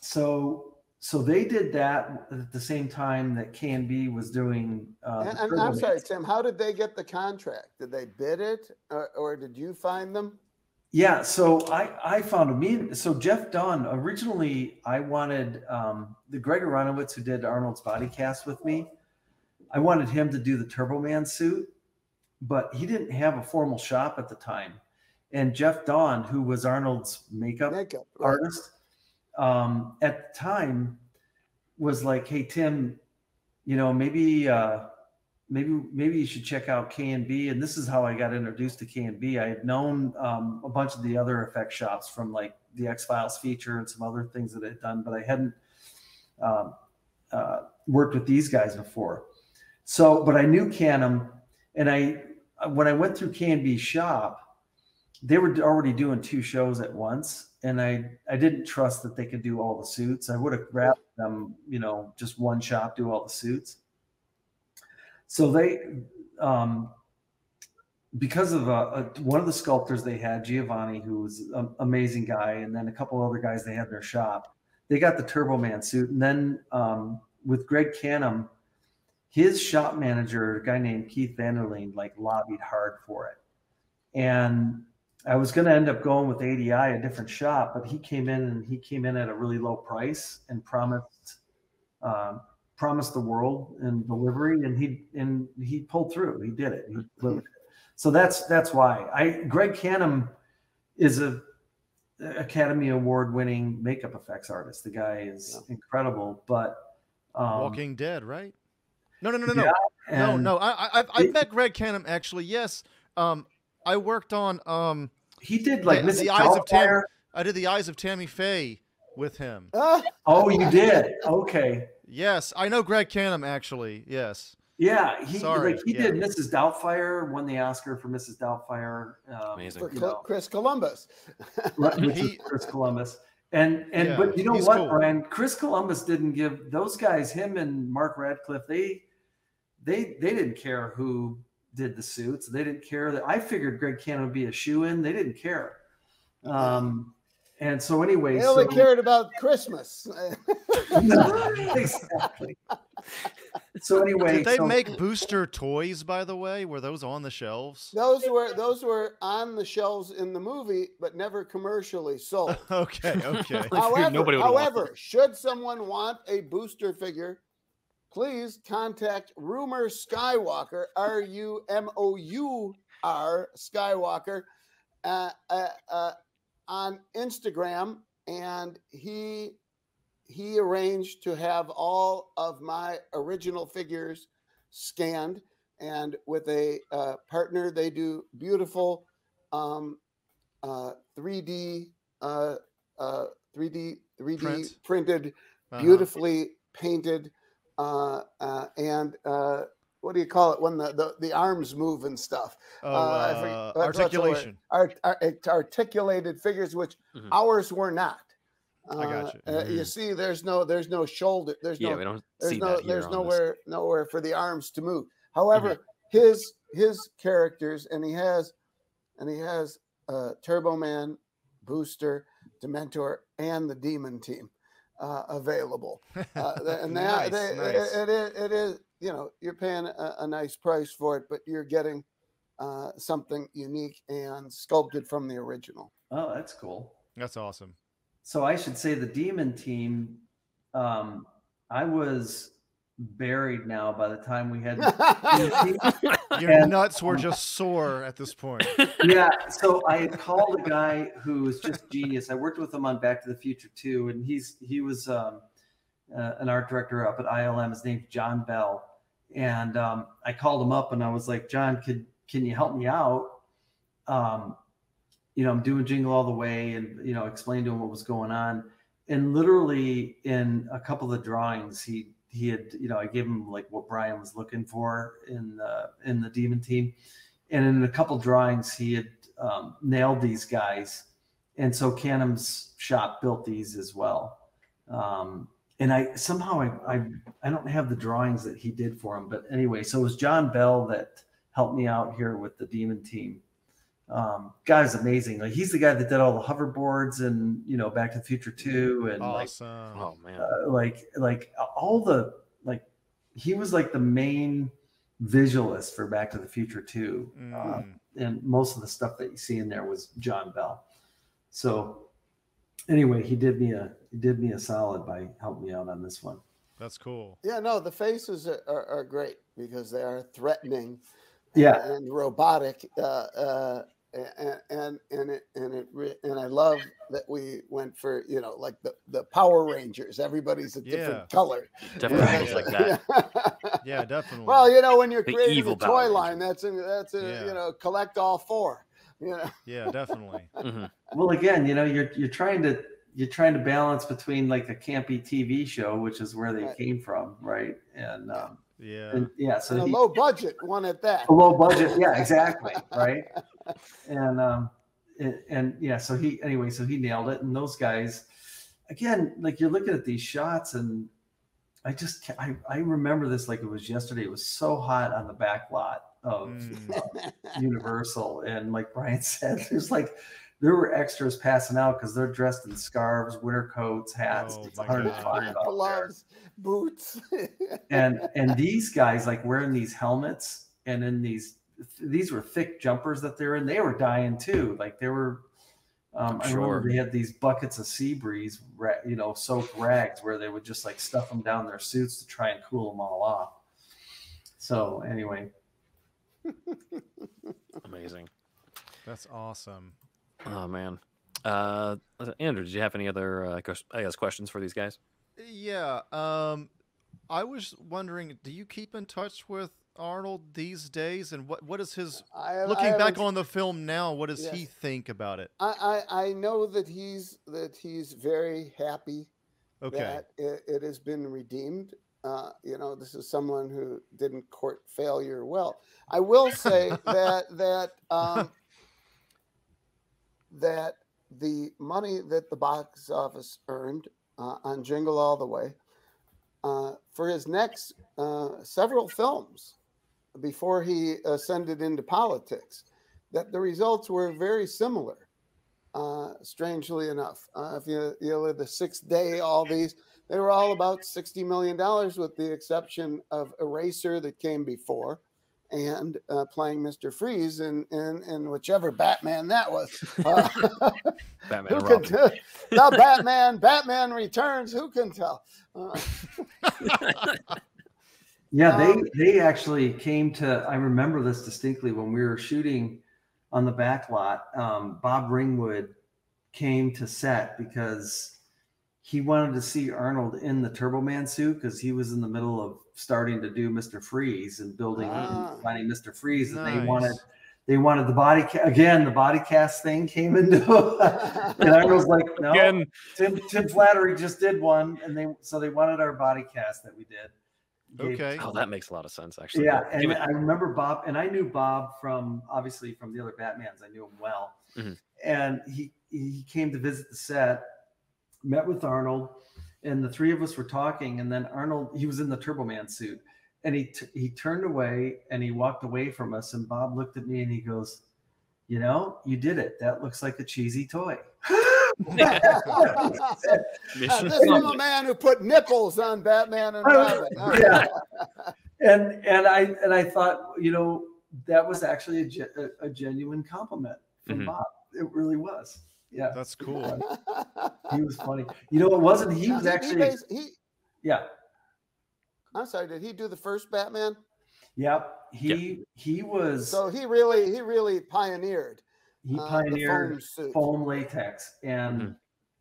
Speaker 2: so so they did that at the same time that K&B was doing uh,
Speaker 1: And, and I'm sorry. Tim. How did they get the contract? Did they bid it, or, or did you find them?
Speaker 2: Yeah, so I I found a me so Jeff Dawn originally I wanted um, the Greg Aronowitz who did Arnold's body cast with me. I wanted him to do the Turbo Man suit, but he didn't have a formal shop at the time. And Jeff Dawn, who was Arnold's makeup
Speaker 1: Makeup. right?
Speaker 2: artist um, at the time was like, "Hey Tim, you know maybe uh, maybe maybe you should check out K and B." And this is how I got introduced to K and B. I had known um, a bunch of the other effect shops from like the X Files feature and some other things that I'd done, but I hadn't um, uh, worked with these guys before. So, but I knew Cannom, and I when I went through K and B's shop they were already doing two shows at once and i i didn't trust that they could do all the suits i would have grabbed them you know just one shop do all the suits so they um because of uh, uh, one of the sculptors they had giovanni who was an amazing guy and then a couple other guys they had in their shop they got the turbo man suit. And then um with greg cannom his shop manager a guy named keith vanderleen like lobbied hard for it. And I was going to end up going with ADI, a different shop, but he came in and he came in at a really low price and promised um, promised the world and delivery, and he and he pulled through. He did it. He delivered it. So that's that's why I Greg Cannom is a Academy Award winning makeup effects artist. The guy is incredible, but um,
Speaker 4: Walking Dead, right? No, no, no, no, no.
Speaker 2: yeah,
Speaker 4: No,
Speaker 2: and
Speaker 4: no. I, I, I've, I've
Speaker 2: it-
Speaker 4: met Greg Cannom actually. Yes. Um, I worked on. Um,
Speaker 2: he did like
Speaker 4: The- the Eyes of Tam- I did the Eyes of Tammy Faye with him. [LAUGHS]
Speaker 2: Oh, you did. Okay.
Speaker 4: Yes, I know Greg Cannom actually. Yes.
Speaker 2: Yeah, he
Speaker 4: Sorry,
Speaker 2: like he
Speaker 4: yeah.
Speaker 2: did Mrs. Doubtfire, won the Oscar for Mrs. Doubtfire. Um,
Speaker 3: Amazing.
Speaker 1: for
Speaker 2: you
Speaker 1: Col-
Speaker 2: know,
Speaker 1: Chris Columbus. [LAUGHS]
Speaker 2: which
Speaker 4: He-
Speaker 2: Chris Columbus, And and
Speaker 4: Yeah,
Speaker 2: but you know what,
Speaker 4: cool.
Speaker 2: Brian? Chris Columbus didn't give those guys, him and Mark Radcliffe, they they they didn't care who did the suits. They didn't care that I figured Greg Cannom would be a shoe in. They didn't care. Um and so anyway,
Speaker 1: They only
Speaker 2: so,
Speaker 1: cared about Christmas. [LAUGHS]
Speaker 2: No, [LAUGHS] exactly. So anyway,
Speaker 4: Did they
Speaker 2: so-
Speaker 4: make booster toys, by the way? Were those on the shelves?
Speaker 1: those were those were on the shelves in the movie, but never commercially sold. [LAUGHS]
Speaker 4: Okay, okay.
Speaker 1: however,
Speaker 3: nobody
Speaker 1: however, should someone want a booster figure, please contact Rumour Skywalker, R U M O U R Skywalker, uh, uh, uh, on Instagram, and he he arranged to have all of my original figures scanned, and with a uh, partner, they do beautiful um, uh, 3D uh, uh, 3D 3D
Speaker 4: Prints?
Speaker 1: printed,
Speaker 4: Uh-huh.
Speaker 1: beautifully painted, uh, uh, and uh, what do you call it when the, the, the arms move and stuff?
Speaker 4: Oh,
Speaker 1: uh, forget-
Speaker 4: uh,
Speaker 1: what's the word?
Speaker 4: articulation.
Speaker 1: Art, art, articulated figures, which
Speaker 3: Mhm.
Speaker 1: ours were not.
Speaker 4: I got you.
Speaker 1: Uh, uh, you
Speaker 3: Mhm.
Speaker 1: see, there's no there's no shoulder. There's
Speaker 3: Yeah,
Speaker 1: no
Speaker 3: we don't
Speaker 1: there's
Speaker 3: see
Speaker 1: no
Speaker 3: that here
Speaker 1: there's
Speaker 3: on this.
Speaker 1: nowhere nowhere for the arms to move. However, his his characters and he has and he has uh, Turbo Man, Booster, Dementor, and the Demon Team uh, available. [LAUGHS] Uh, and that,
Speaker 4: Nice,
Speaker 1: they,
Speaker 4: nice.
Speaker 1: It, it is it is you know you're paying a, a nice price for it, but you're getting uh, something unique and sculpted from the original.
Speaker 2: Oh, that's cool.
Speaker 4: That's awesome.
Speaker 2: So I should say the demon team. Um, I was buried now by the time we had. [LAUGHS]
Speaker 4: Your
Speaker 2: And-
Speaker 4: nuts were just sore at this point. [LAUGHS]
Speaker 2: yeah. So I had called a guy who was just genius. I worked with him on Back to the Future too, and he's he was um, uh, an art director up at ILM. His name's John Bell, and um, I called him up and I was like, John, could can you help me out? Um, you know, I'm doing Jingle All the Way, and you know, explain to him what was going on. And literally in a couple of drawings, he he had you know I gave him like what Brian was looking for in the in the Demon Team, and in a couple drawings he had um, nailed these guys, and so Cannom's shop built these as well. Um, and I somehow I, I I don't have the drawings that he did for him, but anyway, so it was John Bell that helped me out here with the Demon Team. Um, guy's amazing. Like he's the guy that did all the hoverboards and you know Back to the Future Two and like
Speaker 4: Awesome.
Speaker 3: Oh man.
Speaker 2: uh, like like all the like he was like the main visualist for Back to the Future too, uh,
Speaker 4: Mm.
Speaker 2: and most of the stuff that you see in there was John Bell. So anyway, he did me a he did me a solid by helping me out on this one.
Speaker 4: That's cool.
Speaker 1: Yeah, no, the faces are, are, are great because they are threatening
Speaker 2: Yeah,
Speaker 1: and robotic. Uh, uh, and and and it and it re- and I love that we went for you know like the the Power Rangers. Everybody's a different
Speaker 4: Yeah.
Speaker 1: color.
Speaker 3: Definitely
Speaker 4: Yeah,
Speaker 3: like that.
Speaker 4: Yeah, definitely.
Speaker 1: well, you know when you're
Speaker 3: The
Speaker 1: creating
Speaker 3: evil
Speaker 1: a
Speaker 3: Power
Speaker 1: toy line,
Speaker 3: Rangers.
Speaker 1: that's a, that's a
Speaker 4: Yeah.
Speaker 1: you know collect all four. You [LAUGHS] know,
Speaker 4: yeah, definitely.
Speaker 3: Mhm.
Speaker 2: well again, you know you're you're trying to you're trying to balance between like a campy TV show, which is where they
Speaker 1: Right.
Speaker 2: came from, right? And um,
Speaker 4: Yeah.
Speaker 2: and yeah, so
Speaker 1: and a
Speaker 2: he,
Speaker 1: low budget one at that.
Speaker 2: a low budget yeah exactly [LAUGHS] right and um and, and yeah so he anyway so he nailed it and those guys again like you're looking at these shots and i just i, I remember this like it was yesterday it was so hot on the back lot of
Speaker 4: Mm. [LAUGHS]
Speaker 2: universal and like brian [LAUGHS] said there's like there were extras passing out because they're dressed in scarves winter coats hats
Speaker 4: Oh,
Speaker 2: it's 105
Speaker 4: God.
Speaker 2: out there
Speaker 1: Gloves, boots. [LAUGHS]
Speaker 2: and and these guys like wearing these helmets and in these these were thick jumpers that they're in they were dying too like they were um,
Speaker 3: I'm
Speaker 2: remember
Speaker 3: sure.
Speaker 2: they had these buckets of sea breeze, ra- you know, soaked rags where they would just like stuff them down their suits to try and cool them all off. So anyway,
Speaker 3: Amazing.
Speaker 4: That's awesome.
Speaker 3: Oh man. Uh, Andrew, did you have any other uh, ques- I guess questions for these guys?
Speaker 4: Yeah. Um, I was wondering, do you keep in touch with Arnold these days? And what what is his
Speaker 1: I, have- I
Speaker 4: looking back on the film now? What does he think about it?
Speaker 1: I, I I know that he's that he's very happy
Speaker 4: Okay.
Speaker 1: that it, it has been redeemed. Uh, you know, this is someone who didn't court failure well. I will say that [LAUGHS] that um, that the money that the box office earned uh, on Jingle All the Way uh, for his next uh, several films before he ascended into politics, that the results were very similar. Uh, strangely enough, uh, if you you know the Sixth Day, all these they were all about sixty million dollars, with the exception of Eraser that came before, and uh, playing Mister Freeze in, in in whichever Batman that was. [LAUGHS] Uh, [LAUGHS]
Speaker 3: Batman
Speaker 1: who can
Speaker 3: Robin.
Speaker 1: tell? The Batman, Batman Returns. Who can tell? Uh, [LAUGHS]
Speaker 2: Yeah, they
Speaker 1: Um,
Speaker 2: they actually came to. I remember this distinctly when we were shooting on the back lot. Um, Bob Ringwood came to set because he wanted to see Arnold in the Turbo Man suit because he was in the middle of starting to do Mister Freeze and building
Speaker 1: Ah.
Speaker 2: and finding Mister Freeze, and they wanted they wanted the body ca- again. The body cast thing came into, [LAUGHS] and Arnold's like, no,
Speaker 3: Again,
Speaker 2: Tim Tim Flattery just did one, and they so they wanted our body cast that we did. Gave-
Speaker 4: Okay.
Speaker 3: oh, that makes a lot of sense, actually.
Speaker 2: yeah,
Speaker 3: Give
Speaker 2: and
Speaker 3: it-
Speaker 2: I remember Bob, and I knew Bob from obviously from the other Batmans. I knew him well,
Speaker 3: Mhm.
Speaker 2: and he he came to visit the set, met with Arnold, and the three of us were talking. And then Arnold, he was in the Turbo Man suit, and he t- he turned away and he walked away from us. And Bob looked at me and he goes, "You know, you did it. That looks like a cheesy toy."
Speaker 3: Mission [LAUGHS]
Speaker 1: this is a man who put nipples on Batman and Robin. Oh,
Speaker 2: Yeah. and and I and I thought, you know, that was actually a, a, a genuine compliment from
Speaker 3: Mhm.
Speaker 2: Bob. It really was. Yeah,
Speaker 4: That's cool. [LAUGHS]
Speaker 2: he was funny. You know, it wasn't. He
Speaker 1: Now,
Speaker 2: was
Speaker 1: he- he
Speaker 2: actually.
Speaker 1: bas- he,
Speaker 2: Yeah.
Speaker 1: I'm sorry. Did he do the first Batman?
Speaker 2: Yep. He he was
Speaker 1: So he really, he really pioneered.
Speaker 2: he
Speaker 1: uh,
Speaker 2: pioneered
Speaker 1: foam
Speaker 2: foam latex and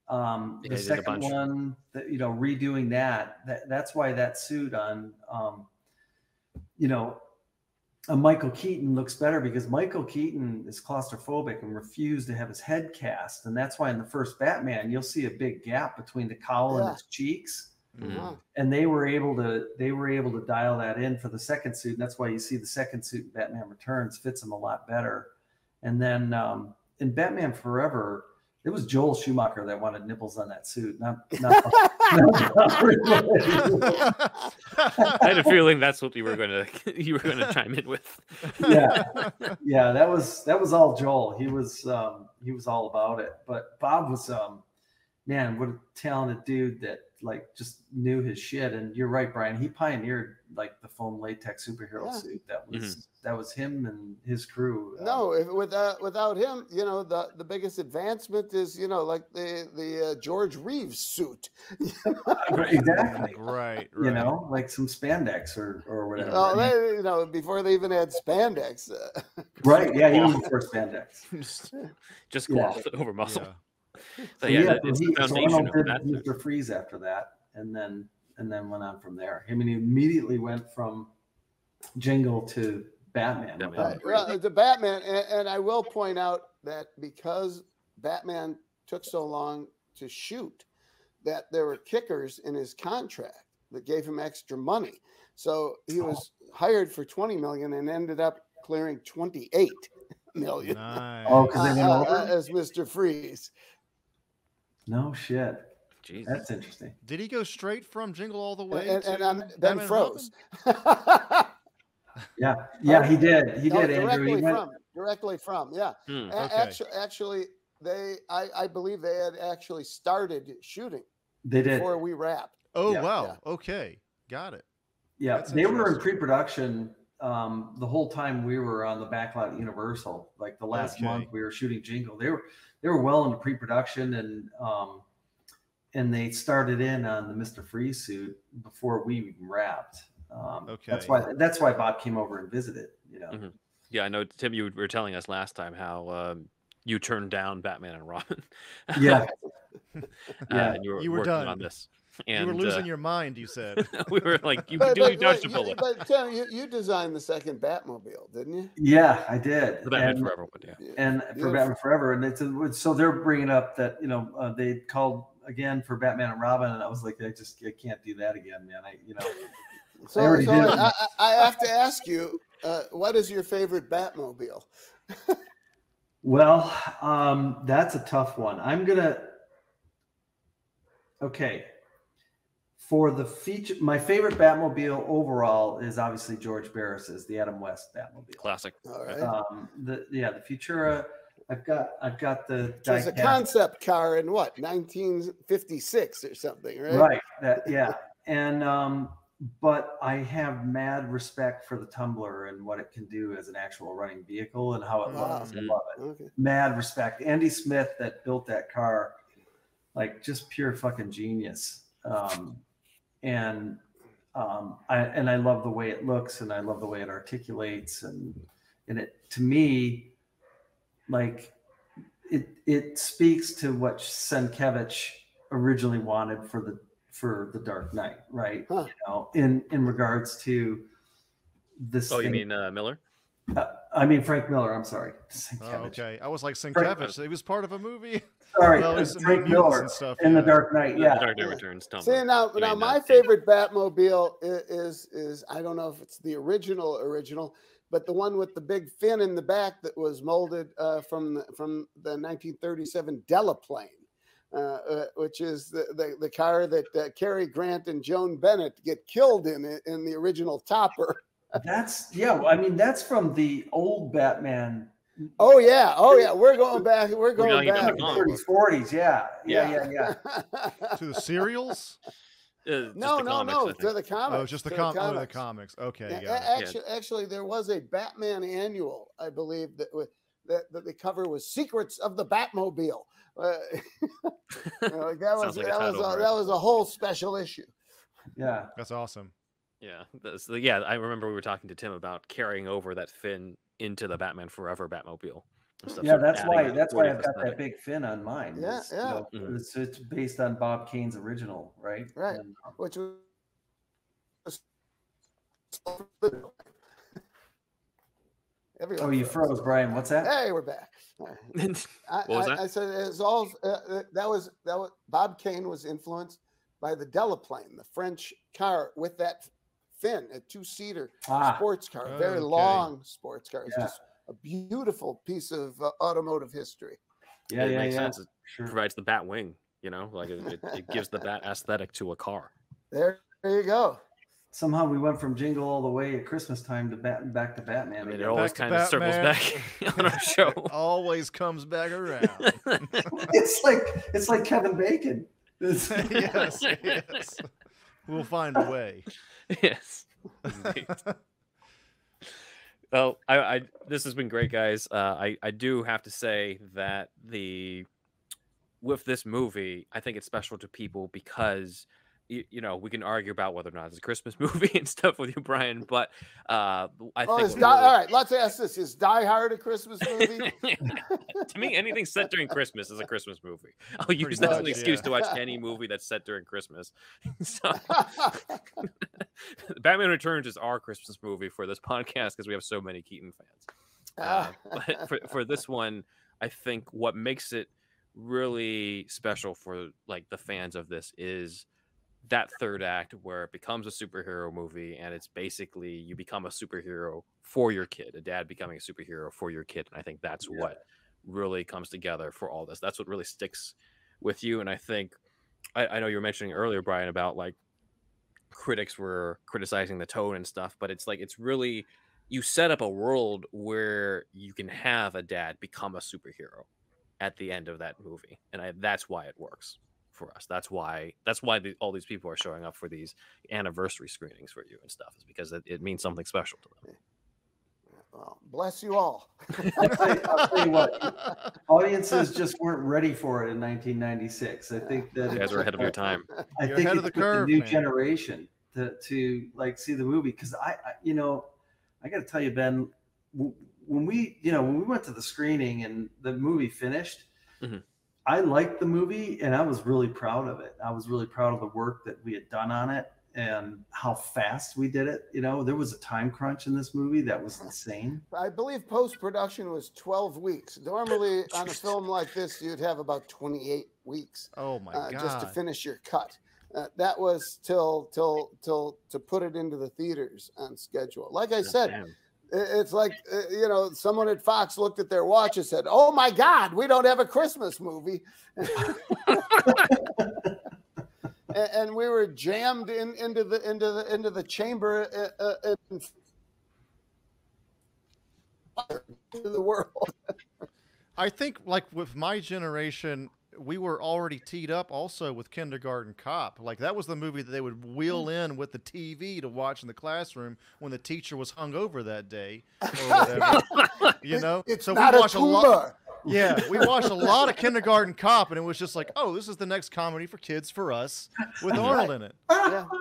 Speaker 2: um the
Speaker 3: he did a
Speaker 2: second one that you know redoing that, that that's why that suit on um you know a Michael Keaton looks better because Michael Keaton is claustrophobic and refused to have his head cast and that's why in the first Batman you'll see a big gap between the cowl
Speaker 1: Yeah.
Speaker 2: and his cheeks
Speaker 3: Mhm.
Speaker 1: Uh-huh.
Speaker 2: and they were able to they were able to dial that in for the second suit and that's why you see the second suit in batman returns fits him a lot better and then um, in batman forever it was joel schumacher that wanted nipples on that suit not, not, not [LAUGHS]
Speaker 3: I had a feeling that's what you were going [LAUGHS] to you were going to chime in with.
Speaker 2: yeah. [LAUGHS] Yeah that was that was all joel. He was um he was all about it. But bob was um man what a talented dude that like just knew his shit and you're right brian he pioneered like the foam latex superhero
Speaker 1: Yeah.
Speaker 2: suit that was
Speaker 3: Mhm.
Speaker 2: that was him and his crew Um,
Speaker 1: No, if, without without him, you know, the, the biggest advancement is, you know, like the the uh, George Reeves suit. [LAUGHS]
Speaker 2: right, exactly
Speaker 4: right, [LAUGHS] right.
Speaker 2: you know like some spandex or or whatever
Speaker 1: Oh, they, you know, before they even had spandex. Uh, [LAUGHS]
Speaker 2: right yeah he even before spandex
Speaker 3: Just
Speaker 2: Yeah.
Speaker 3: cloth over muscle.
Speaker 4: yeah.
Speaker 3: So,
Speaker 2: So,
Speaker 3: yeah,
Speaker 2: yeah,
Speaker 3: that-
Speaker 2: so
Speaker 3: it's
Speaker 2: he,
Speaker 3: the foundation
Speaker 2: Arnold
Speaker 3: of
Speaker 2: did
Speaker 3: that.
Speaker 2: Mr. Freeze after that, and then and then went on from there. I mean, he immediately went from Jingle to Batman.
Speaker 3: Batman.
Speaker 2: without
Speaker 1: Right. Well, the Batman, and, and I will point out that because Batman took so long to shoot, that there were kickers in his contract that gave him extra money. So he was hired for 20 million and ended up clearing 28 [LAUGHS] million
Speaker 4: Nice.
Speaker 2: Oh, because
Speaker 1: uh,
Speaker 2: they went over.
Speaker 1: uh, as Mr. Freeze.
Speaker 2: No shit,
Speaker 3: Jeez.
Speaker 2: that's interesting.
Speaker 4: Did he go straight from Jingle All the Way?
Speaker 1: And, and
Speaker 4: to
Speaker 1: um, then froze. [LAUGHS]
Speaker 2: Yeah, yeah, he did. He
Speaker 1: No,
Speaker 2: did, Andrew.
Speaker 1: directly
Speaker 2: He went,
Speaker 1: from, directly from, yeah.
Speaker 3: Hmm.
Speaker 4: Okay.
Speaker 1: Actually, actually, they, I, I believe they had actually started shooting
Speaker 2: they did.
Speaker 1: before we wrapped.
Speaker 4: Oh
Speaker 2: Yeah.
Speaker 4: wow. Okay, got it.
Speaker 2: Yeah,
Speaker 4: That's
Speaker 2: they were in pre-production um, the whole time we were on the backlot at Universal. Like the last
Speaker 4: Okay.
Speaker 2: month we were shooting Jingle. They were they were well into pre-production and um, and they started in on the Mister Freeze suit before we wrapped. Um,
Speaker 4: okay, That's
Speaker 2: why that's why Bob came over and visited. You know.
Speaker 3: Mhm. Yeah, I know, Tim. You were telling us last time how um, you turned down Batman and Robin.
Speaker 2: Yeah. [LAUGHS]
Speaker 3: uh,
Speaker 2: Yeah.
Speaker 3: and you were,
Speaker 4: You were
Speaker 3: working
Speaker 4: done.
Speaker 3: on this.
Speaker 4: You were losing
Speaker 3: uh,
Speaker 4: your mind. You said. [LAUGHS]
Speaker 3: we were like, you [LAUGHS]
Speaker 1: But,
Speaker 3: do
Speaker 1: but,
Speaker 3: you dodged a bullet.
Speaker 1: but Tim, you, you designed the second Batmobile, didn't you?
Speaker 2: Yeah, I did.
Speaker 3: The Batman
Speaker 2: and,
Speaker 3: Forever one, yeah.
Speaker 1: Yeah.
Speaker 2: and
Speaker 1: Yeah,
Speaker 2: for Batman Forever, and it's so they're bringing up that you know uh, they called again for Batman and Robin, and I was like, I just I can't do that again, man. I you know. [LAUGHS]
Speaker 1: So,
Speaker 2: already
Speaker 1: so. I, I I have to ask you, uh, what is your favorite Batmobile?
Speaker 2: Well, um, that's a tough one. I'm gonna. Okay. For the feature, my favorite Batmobile overall is obviously George Barris's, the Adam West Batmobile.
Speaker 3: Classic.
Speaker 1: All right.
Speaker 2: Um, the yeah, the Futura. I've got I've got the
Speaker 1: It was a concept car in what 1956 or something, right?
Speaker 2: right that yeah and um but i have mad respect for the tumbler and what it can do as an actual running vehicle and how it
Speaker 1: Wow.
Speaker 2: looks i love it
Speaker 1: Okay.
Speaker 2: mad respect andy smith that built that car like just pure fucking genius um and um i and i love the way it looks and i love the way it articulates and and it to me like it it speaks to what Sienkiewicz originally wanted for the for the Dark Knight, right?
Speaker 1: Huh.
Speaker 2: You know, in in regards to this.
Speaker 3: Oh, you mean uh, Miller?
Speaker 2: uh, I mean Frank Miller. I'm sorry.
Speaker 4: Oh, okay. I was like
Speaker 2: Frank-
Speaker 4: it was part of a movie. [LAUGHS]
Speaker 2: Sorry,
Speaker 4: Well,
Speaker 2: uh,
Speaker 4: it's in
Speaker 2: Frank
Speaker 4: mutants
Speaker 2: Miller
Speaker 4: and stuff,
Speaker 2: in the. Dark Knight.
Speaker 3: The
Speaker 2: Yeah,
Speaker 3: Dark Knight Returns. Tumbler.
Speaker 1: See now,
Speaker 3: You
Speaker 1: now my favorite Batmobile is, is is I don't know if it's the original original, but the one with the big fin in the back that was molded uh, from the, from the 1937 Delaplane, uh, uh, which is the, the, the car that uh, Cary Grant and Joan Bennett get killed in in the original Topper.
Speaker 2: that's yeah. I mean that's from the old Batman.
Speaker 1: Oh yeah, oh yeah, we're going back. We're going
Speaker 3: talking about
Speaker 1: back.
Speaker 3: the
Speaker 2: 30s, 40s. Yeah, yeah, yeah, yeah. [LAUGHS]
Speaker 4: To the serials?
Speaker 3: Uh,
Speaker 1: no,
Speaker 3: the
Speaker 1: no,
Speaker 3: comics,
Speaker 1: no,
Speaker 3: I think.
Speaker 1: to the comics.
Speaker 4: oh, just the,
Speaker 1: to
Speaker 4: com- oh, the
Speaker 1: comics.
Speaker 4: comics. Okay,
Speaker 1: Yeah,
Speaker 4: got it.
Speaker 1: actually, actually, there was a Batman annual, I believe, that wa- that, that the cover was "Secrets of the Batmobile." Uh, [LAUGHS] you know, like that was
Speaker 3: like a
Speaker 1: that was a, that was a whole special issue.
Speaker 2: yeah.
Speaker 4: That's awesome.
Speaker 3: Yeah, that's, yeah. I remember we were talking to Tim about carrying over that fin into the Batman Forever Batmobile. and stuff,
Speaker 2: Yeah,
Speaker 3: sort
Speaker 2: that's why that's why I've got
Speaker 3: aesthetic.
Speaker 2: that big fin on mine.
Speaker 1: Yeah,
Speaker 2: It's, you
Speaker 1: yeah.
Speaker 2: know,
Speaker 3: Mhm.
Speaker 2: It's, it's based on Bob Kane's original, right?
Speaker 1: Right.
Speaker 2: And, um,
Speaker 1: Which was [LAUGHS] Everyone
Speaker 2: oh, you froze, Brian. What's that?
Speaker 1: Hey, we're back. All right. [LAUGHS] I,
Speaker 3: What was that?
Speaker 1: I said it's all uh, uh, that was that was Bob Kane was influenced by the Delaplane, the French car with that fin, a two-seater
Speaker 2: Ah,
Speaker 1: sports car, a very long sports car. It's
Speaker 2: Yeah.
Speaker 1: just a beautiful piece of uh, automotive history.
Speaker 2: yeah,
Speaker 3: it
Speaker 2: yeah,
Speaker 3: makes
Speaker 2: yeah.
Speaker 3: sense. It
Speaker 2: Sure.
Speaker 3: provides the bat wing. You know, like it, it, it gives the bat aesthetic to a car.
Speaker 1: There, there you go.
Speaker 2: Somehow we went from Jingle All the Way at Christmas time to bat, back to Batman.
Speaker 3: I mean, it always kind of circles back [LAUGHS] on our show.
Speaker 4: It always comes back around. [LAUGHS]
Speaker 2: it's like it's like Kevin Bacon. [LAUGHS]
Speaker 4: Yes, yes. We'll find a way. [LAUGHS]
Speaker 3: yes. [LAUGHS] Well, I, I this has been great, guys. Uh, I I do have to say that the with this movie, I think it's special to people because you, you know we can argue about whether or not it's a Christmas [LAUGHS] movie and stuff with you, Brian. But uh, I
Speaker 1: Oh,
Speaker 3: think
Speaker 1: is
Speaker 3: what
Speaker 1: Die,
Speaker 3: really-
Speaker 1: all right. Let's ask this: Is Die Hard a Christmas movie? [LAUGHS]
Speaker 3: to me, anything set during Christmas is a Christmas movie. [LAUGHS] I'll use
Speaker 4: Pretty
Speaker 3: that as an excuse
Speaker 4: yeah.
Speaker 3: to watch any movie that's set during Christmas. so, Batman Returns is our Christmas movie for this podcast because we have so many Keaton fans. Uh, but for, for this one, I think what makes it really special for like the fans of this is that third act where it becomes a superhero movie and it's basically you become a superhero for your kid, a dad becoming a superhero for your kid. And I think that's
Speaker 2: Yeah.
Speaker 3: what really comes together for all this. That's what really sticks with you. And I think I, I know you were mentioning earlier, Brian, about like critics were criticizing the tone and stuff, but it's like it's really you set up a world where you can have a dad become a superhero at the end of that movie, and I, that's why it works for us. That's why that's why the, all these people are showing up for these anniversary screenings for you and stuff is because it, it means something special to them.
Speaker 1: well, bless you all. [LAUGHS]
Speaker 2: I'll tell you- I'll tell you what, audiences just weren't ready for it in 1996. I think that
Speaker 3: You guys
Speaker 2: it
Speaker 3: are ahead of your time.
Speaker 2: I
Speaker 4: You're
Speaker 2: think
Speaker 4: ahead
Speaker 2: it
Speaker 4: of the
Speaker 2: took
Speaker 4: curve,
Speaker 2: new
Speaker 4: man.
Speaker 2: generation to to like see the movie because I, I you know I got to tell you Ben w- when we you know when we went to the screening and the movie finished
Speaker 3: Mhm.
Speaker 2: I liked the movie and I was really proud of it I was really proud of the work that we had done on it and how fast we did it you know there was a time crunch in this movie that was insane
Speaker 1: I believe post production was 12 weeks. Normally, on a film like this, you'd have about 28 weeks
Speaker 4: Oh my
Speaker 1: uh,
Speaker 4: god!
Speaker 1: just to finish your cut. Uh, that was till till till to put it into the theaters on schedule. Like I said,
Speaker 3: Damn.
Speaker 1: It- It's like uh, you know, someone at Fox looked at their watch and said, "Oh my God, we don't have a Christmas movie," [LAUGHS] and, and we were jammed in into the into the into the chamber uh, uh, [LAUGHS] in the world.
Speaker 4: I think like with my generation, we were already teed up also with Kindergarten Cop. Like that was the movie that they would wheel mm. in with the TV to watch in the classroom when the teacher was hung over that day or [LAUGHS] whatever. you know,
Speaker 1: It's
Speaker 4: so we
Speaker 1: a
Speaker 4: watched a lot.
Speaker 1: Tuba.
Speaker 4: Yeah, we watched a [LAUGHS] lot of Kindergarten Cop, and it was just like, oh, this is the next comedy for kids for us with Arnold in it.
Speaker 1: Yeah. [LAUGHS]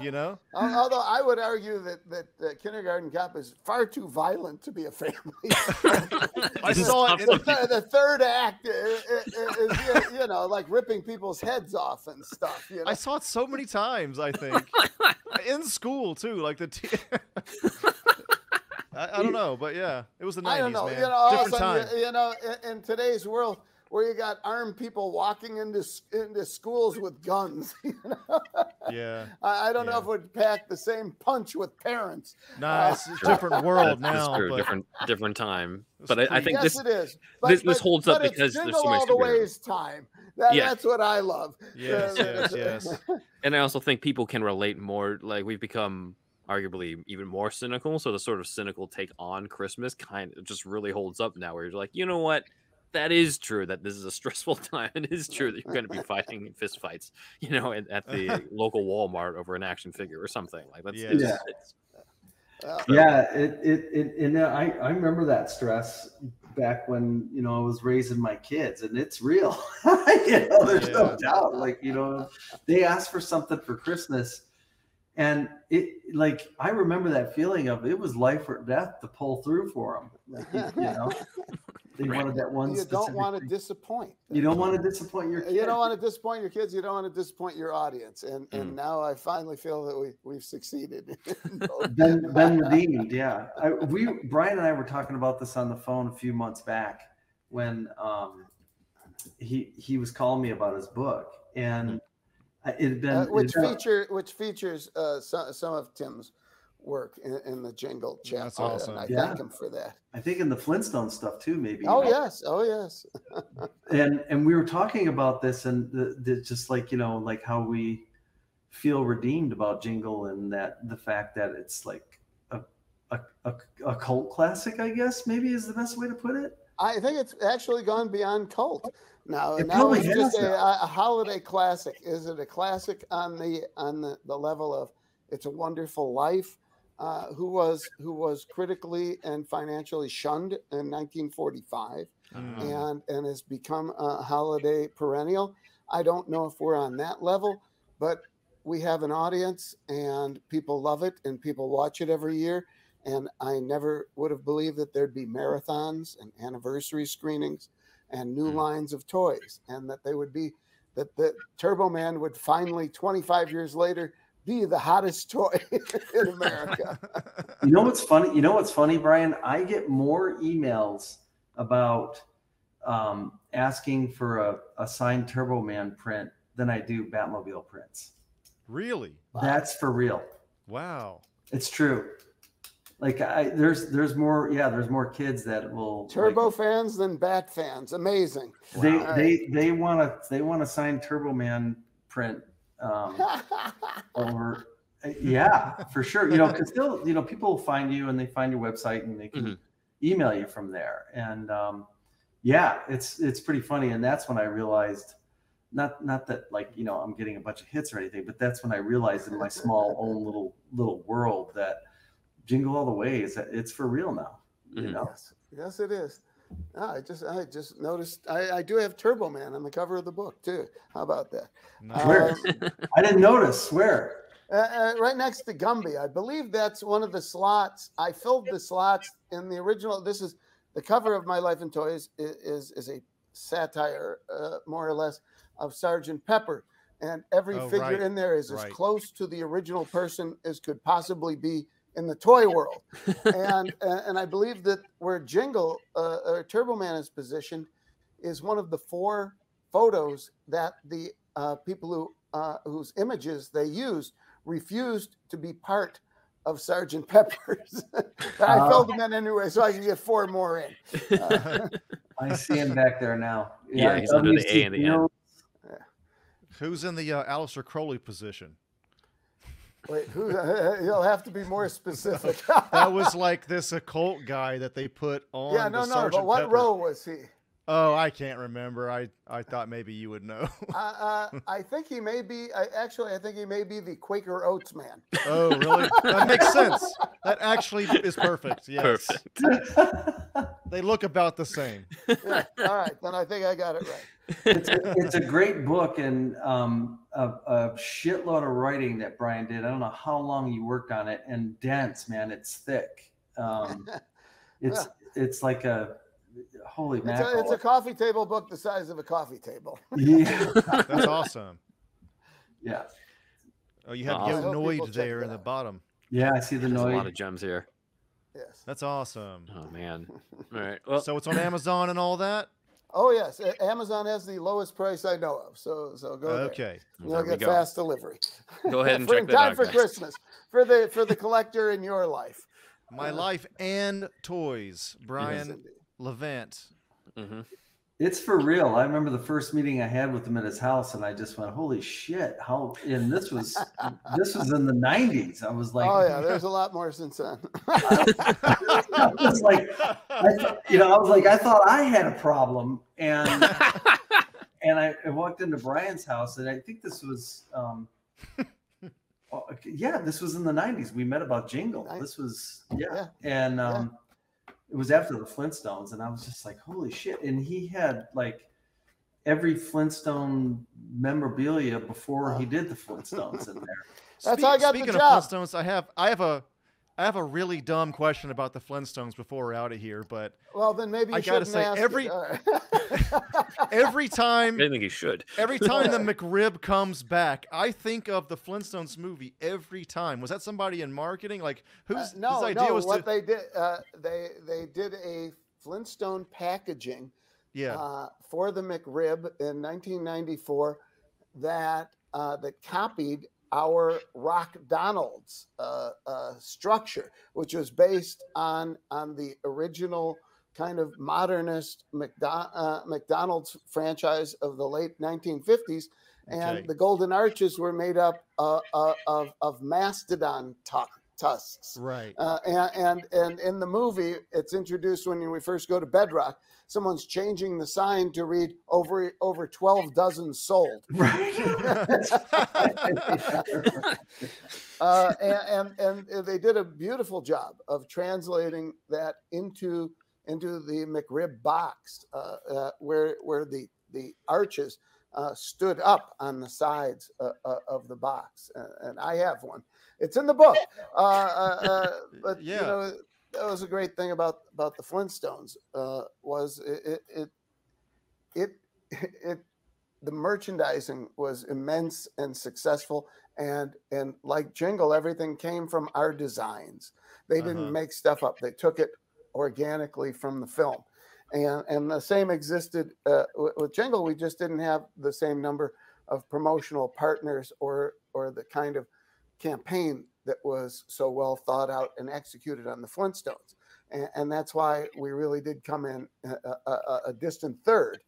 Speaker 4: You know,
Speaker 1: Although I would argue that that uh, Kindergarten Cop is far too violent to be a family. [LAUGHS]
Speaker 4: I saw it. In,
Speaker 1: the, the third act i- i- i- is, you- you know, like ripping people's heads off and stuff. You know?
Speaker 4: I saw it so many times. I think in school too. Like the. T- I, I don't know, but yeah, it was the 90s,
Speaker 1: I
Speaker 4: nineties,
Speaker 1: don't know.
Speaker 4: man.
Speaker 1: You know, all of a
Speaker 4: Different
Speaker 1: sudden,
Speaker 4: time.
Speaker 1: you, you know, in, in today's world where you got armed people walking into into schools with guns, [LAUGHS] you know,
Speaker 4: Yeah.
Speaker 1: I, I don't know if it would pack the same punch with parents.
Speaker 4: Nah, it's a different world
Speaker 3: That's
Speaker 4: now.
Speaker 3: true. Different different time. But I, I
Speaker 4: pretty-
Speaker 3: think
Speaker 1: yes,
Speaker 3: this
Speaker 1: it is.
Speaker 3: this- this holds up
Speaker 1: but
Speaker 3: because
Speaker 1: it's
Speaker 3: there's
Speaker 1: Jingle
Speaker 3: so many
Speaker 1: all the
Speaker 3: superheroes.
Speaker 1: ways time. That,
Speaker 3: Yeah.
Speaker 1: That's what I love.
Speaker 4: Yes,
Speaker 1: Uh,
Speaker 4: yes, yes.
Speaker 3: and I also think people can relate more. Like we've become arguably even more cynical. So the sort of cynical take on Christmas kind of just really holds up now. Where you're like, you know what? That is true. That this is a [LAUGHS] stressful time. It is true that you're going to be fighting fist fights, you know, at, at the [LAUGHS] local Walmart over an action figure or something like that's.
Speaker 4: Yeah.
Speaker 3: it's-
Speaker 2: Yeah.
Speaker 3: it's-
Speaker 1: Uh,
Speaker 2: Yeah, it it, it and I, I remember that stress back when you know I was raising my kids, and it's real. [LAUGHS] you know, there's
Speaker 4: Yeah.
Speaker 2: no doubt. Like you know, they ask for something for Christmas, and it like I remember that feeling of it was life or death to pull through for them. Like, you, you know, [LAUGHS] they wanted that one.
Speaker 1: you don't want to
Speaker 2: thing.
Speaker 1: disappoint.
Speaker 2: You don't want to disappoint your.
Speaker 1: You don't want to disappoint your kids. You don't want to disappoint your audience. And and
Speaker 3: Mm.
Speaker 1: now I finally feel that we we've succeeded.
Speaker 2: been been redeemed. Yeah, I, we Brian and I were talking about this on the phone a few months back when um, he he was calling me about his book, and I- it had been
Speaker 1: Uh,
Speaker 2: it
Speaker 1: which
Speaker 2: had
Speaker 1: feature which features uh, some, some of Tim's work in, in the jingle chapter.
Speaker 4: That's awesome.
Speaker 1: And I
Speaker 2: Yeah.
Speaker 1: thank him for that.
Speaker 2: I think in the Flintstone stuff too, maybe.
Speaker 1: Oh yes, oh yes. [LAUGHS]
Speaker 2: and and we were talking about this, and the, the, just like you know, like how we feel redeemed about Jingle, and that the fact that it's like a a, a, a cult classic, I guess maybe is the best way to put it.
Speaker 1: I think it's actually gone beyond cult now.
Speaker 2: It
Speaker 1: now it's just a, a holiday classic. Is it a classic on the on the, the level of "It's a Wonderful Life"? Uh, who was who was critically and financially shunned in 1945
Speaker 4: Mm.
Speaker 1: and and has become a holiday perennial. I don't know if we're on that level, but we have an audience and people love it and people watch it every year. And I never would have believed that there'd be marathons and anniversary screenings and new
Speaker 3: Mm.
Speaker 1: lines of toys, and that they would be that the Turbo Man would finally, 25 years later, be the hottest toy [LAUGHS] in America.
Speaker 2: You know what's funny? You know what's funny, Brian? I get more emails about um, asking for a, a signed Turbo Man print than I do Batmobile prints.
Speaker 4: really?
Speaker 2: That's for real.
Speaker 4: Wow.
Speaker 2: It's true. Like I, there's there's more yeah there's more kids that will
Speaker 1: Turbo
Speaker 2: like,
Speaker 1: fans than Bat fans. Amazing.
Speaker 2: they
Speaker 1: Wow.
Speaker 2: they they want to they want to sign Turbo Man print um, [LAUGHS] over yeah for sure you know because still you know people will find you and they find your website and they can
Speaker 3: Mhm.
Speaker 2: email you from there and um, yeah it's it's pretty funny and that's when i realized not not that like you know i'm getting a bunch of hits or anything but that's when i realized in my small own little little world that jingle all the way is that it's for real now you
Speaker 3: Mhm.
Speaker 2: know
Speaker 1: Yes, yes, it is. Ah, I just, I just noticed. I, I do have Turbo Man on the cover of the book too. How about that?
Speaker 2: Where?
Speaker 1: Um,
Speaker 2: i didn't notice swear
Speaker 1: uh, uh, right next to Gumby, I believe that's one of the slots. I filled the slots in the original. This is the cover of My Life in Toys. Is is, is a satire, uh, more or less, of Sergeant Pepper, and every
Speaker 4: Oh,
Speaker 1: figure
Speaker 4: right,
Speaker 1: in there is as close to the original person as could possibly be in the toy world. and uh, and I believe that where Jingle uh, or Turbo Man is positioned is one of the four photos that the uh, people who uh, whose images they used refused to be part of Sergeant [LAUGHS] Pepper's. [LAUGHS] I
Speaker 2: Ah.
Speaker 1: filled them in anyway, so I can get four more in. Uh, [LAUGHS]
Speaker 2: I see him back there now.
Speaker 3: Yeah, he's under the A
Speaker 2: WC
Speaker 3: and the N.
Speaker 4: Who's in the uh, Aleister Crowley position?
Speaker 1: Wait, who? you'll have to be more specific. [LAUGHS]
Speaker 4: That was like this occult guy that they put on.
Speaker 1: yeah,
Speaker 4: the
Speaker 1: no, no.
Speaker 4: Sergeant
Speaker 1: But what
Speaker 4: Pepper.
Speaker 1: role was he?
Speaker 4: Oh, I can't remember. I I thought maybe you would know. [LAUGHS]
Speaker 1: Uh, uh, I think he may be. I, actually, I think he may be the Quaker Oats man.
Speaker 4: oh, really? That [LAUGHS] makes sense. That actually is perfect. Yes.
Speaker 3: Perfect.
Speaker 4: They look about the same.
Speaker 1: Yeah, all right, then I think I got it right.
Speaker 2: It's, a, it's a great book and um, a, a shitload of writing that Brian did. I don't know how long you worked on it, and dense, man. It's thick. Um, [LAUGHS] it's it's like a holy
Speaker 1: It's
Speaker 2: mackerel.
Speaker 1: a, it's a coffee table book the size of a coffee table. [LAUGHS]
Speaker 2: yeah,
Speaker 4: That's awesome.
Speaker 2: yeah,
Speaker 4: Oh, you have
Speaker 3: Awesome.
Speaker 1: I hope
Speaker 4: Yonoid there
Speaker 1: that
Speaker 4: in the bottom.
Speaker 2: yeah. I see the
Speaker 3: There's a lot of gems here.
Speaker 1: Yes.
Speaker 4: That's awesome.
Speaker 3: Oh man. All right. Well,
Speaker 4: So it's on Amazon and all that.
Speaker 1: Oh yes, Amazon has the lowest price I know of. So so go there.
Speaker 4: Okay.
Speaker 1: You'll
Speaker 3: there
Speaker 1: get fast delivery.
Speaker 3: Go ahead and [LAUGHS]
Speaker 1: for,
Speaker 3: check
Speaker 1: in
Speaker 3: that
Speaker 1: time
Speaker 3: out,
Speaker 1: for
Speaker 3: guys.
Speaker 1: Christmas for the for the collector in your life.
Speaker 4: My
Speaker 1: Uh,
Speaker 4: life and toys. Brian
Speaker 1: indeed.
Speaker 4: Levant.
Speaker 3: hmm
Speaker 2: It's for real. I remember the first meeting I had with him at his house, and I just went, "Holy shit!" How? And this was this was in the '90s. I was like,
Speaker 1: oh yeah, there's a lot more since then. [LAUGHS]
Speaker 2: I was like, I thought, you know, I was like, I thought I had a problem, and and I, I walked into Brian's house, and I think this was, um, oh, yeah, this was in the '90s. We met about Jingle. This was, yeah,
Speaker 1: Yeah.
Speaker 2: and um, it was after the Flintstones, and I was just like, holy shit! And he had like every Flintstone memorabilia before he did the Flintstones in there. [LAUGHS]
Speaker 1: That's how I got the
Speaker 4: Speaking
Speaker 1: job.
Speaker 4: of Flintstones, I have I have a I have a really dumb question about the Flintstones before we're out of here, but
Speaker 1: well, then maybe you
Speaker 4: I gotta say,
Speaker 1: ask
Speaker 4: every- [LAUGHS] every time
Speaker 3: I think he should.
Speaker 4: every time the [LAUGHS] McRib comes back, I think of the Flintstones movie every time. Was that somebody in marketing? Like
Speaker 1: Uh,
Speaker 4: whose
Speaker 1: no,
Speaker 4: whose idea
Speaker 1: no.
Speaker 4: was
Speaker 1: What
Speaker 4: to
Speaker 1: they did, uh, they they did a Flintstone packaging
Speaker 4: Yeah.
Speaker 1: uh, for the McRib in 1994 that uh, that copied our Rock Donald's uh, uh, structure, which was based on on the original kind of modernist McDo- uh, McDonald's franchise of the late 1950s. And
Speaker 4: Okay.
Speaker 1: the golden arches were made up uh, uh, of, of mastodon tu- tusks.
Speaker 4: Right.
Speaker 1: Uh, and, and and in the movie, it's introduced when we first go to Bedrock. Someone's changing the sign to read over over twelve dozen sold, [LAUGHS]
Speaker 2: Right. [LAUGHS]
Speaker 1: uh, and, and and they did a beautiful job of translating that into into the McRib box, uh, uh, where where the the arches uh, stood up on the sides uh, uh, of the box, uh, and I have one. It's in the book, uh, uh, uh, [LAUGHS] but
Speaker 4: Yeah.
Speaker 1: you know that was a great thing about about the Flintstones uh, was it it it it, [LAUGHS] it the merchandising was immense and successful. And and like jingle everything came from our designs. They didn't
Speaker 4: Uh-huh.
Speaker 1: make stuff up. They took it organically from the film. And and the same existed uh, with, with jingle. We just didn't have the same number of promotional partners or or the kind of campaign that was so well thought out and executed on the flintstones and, and that's why we really did come in a, a, a- a distant third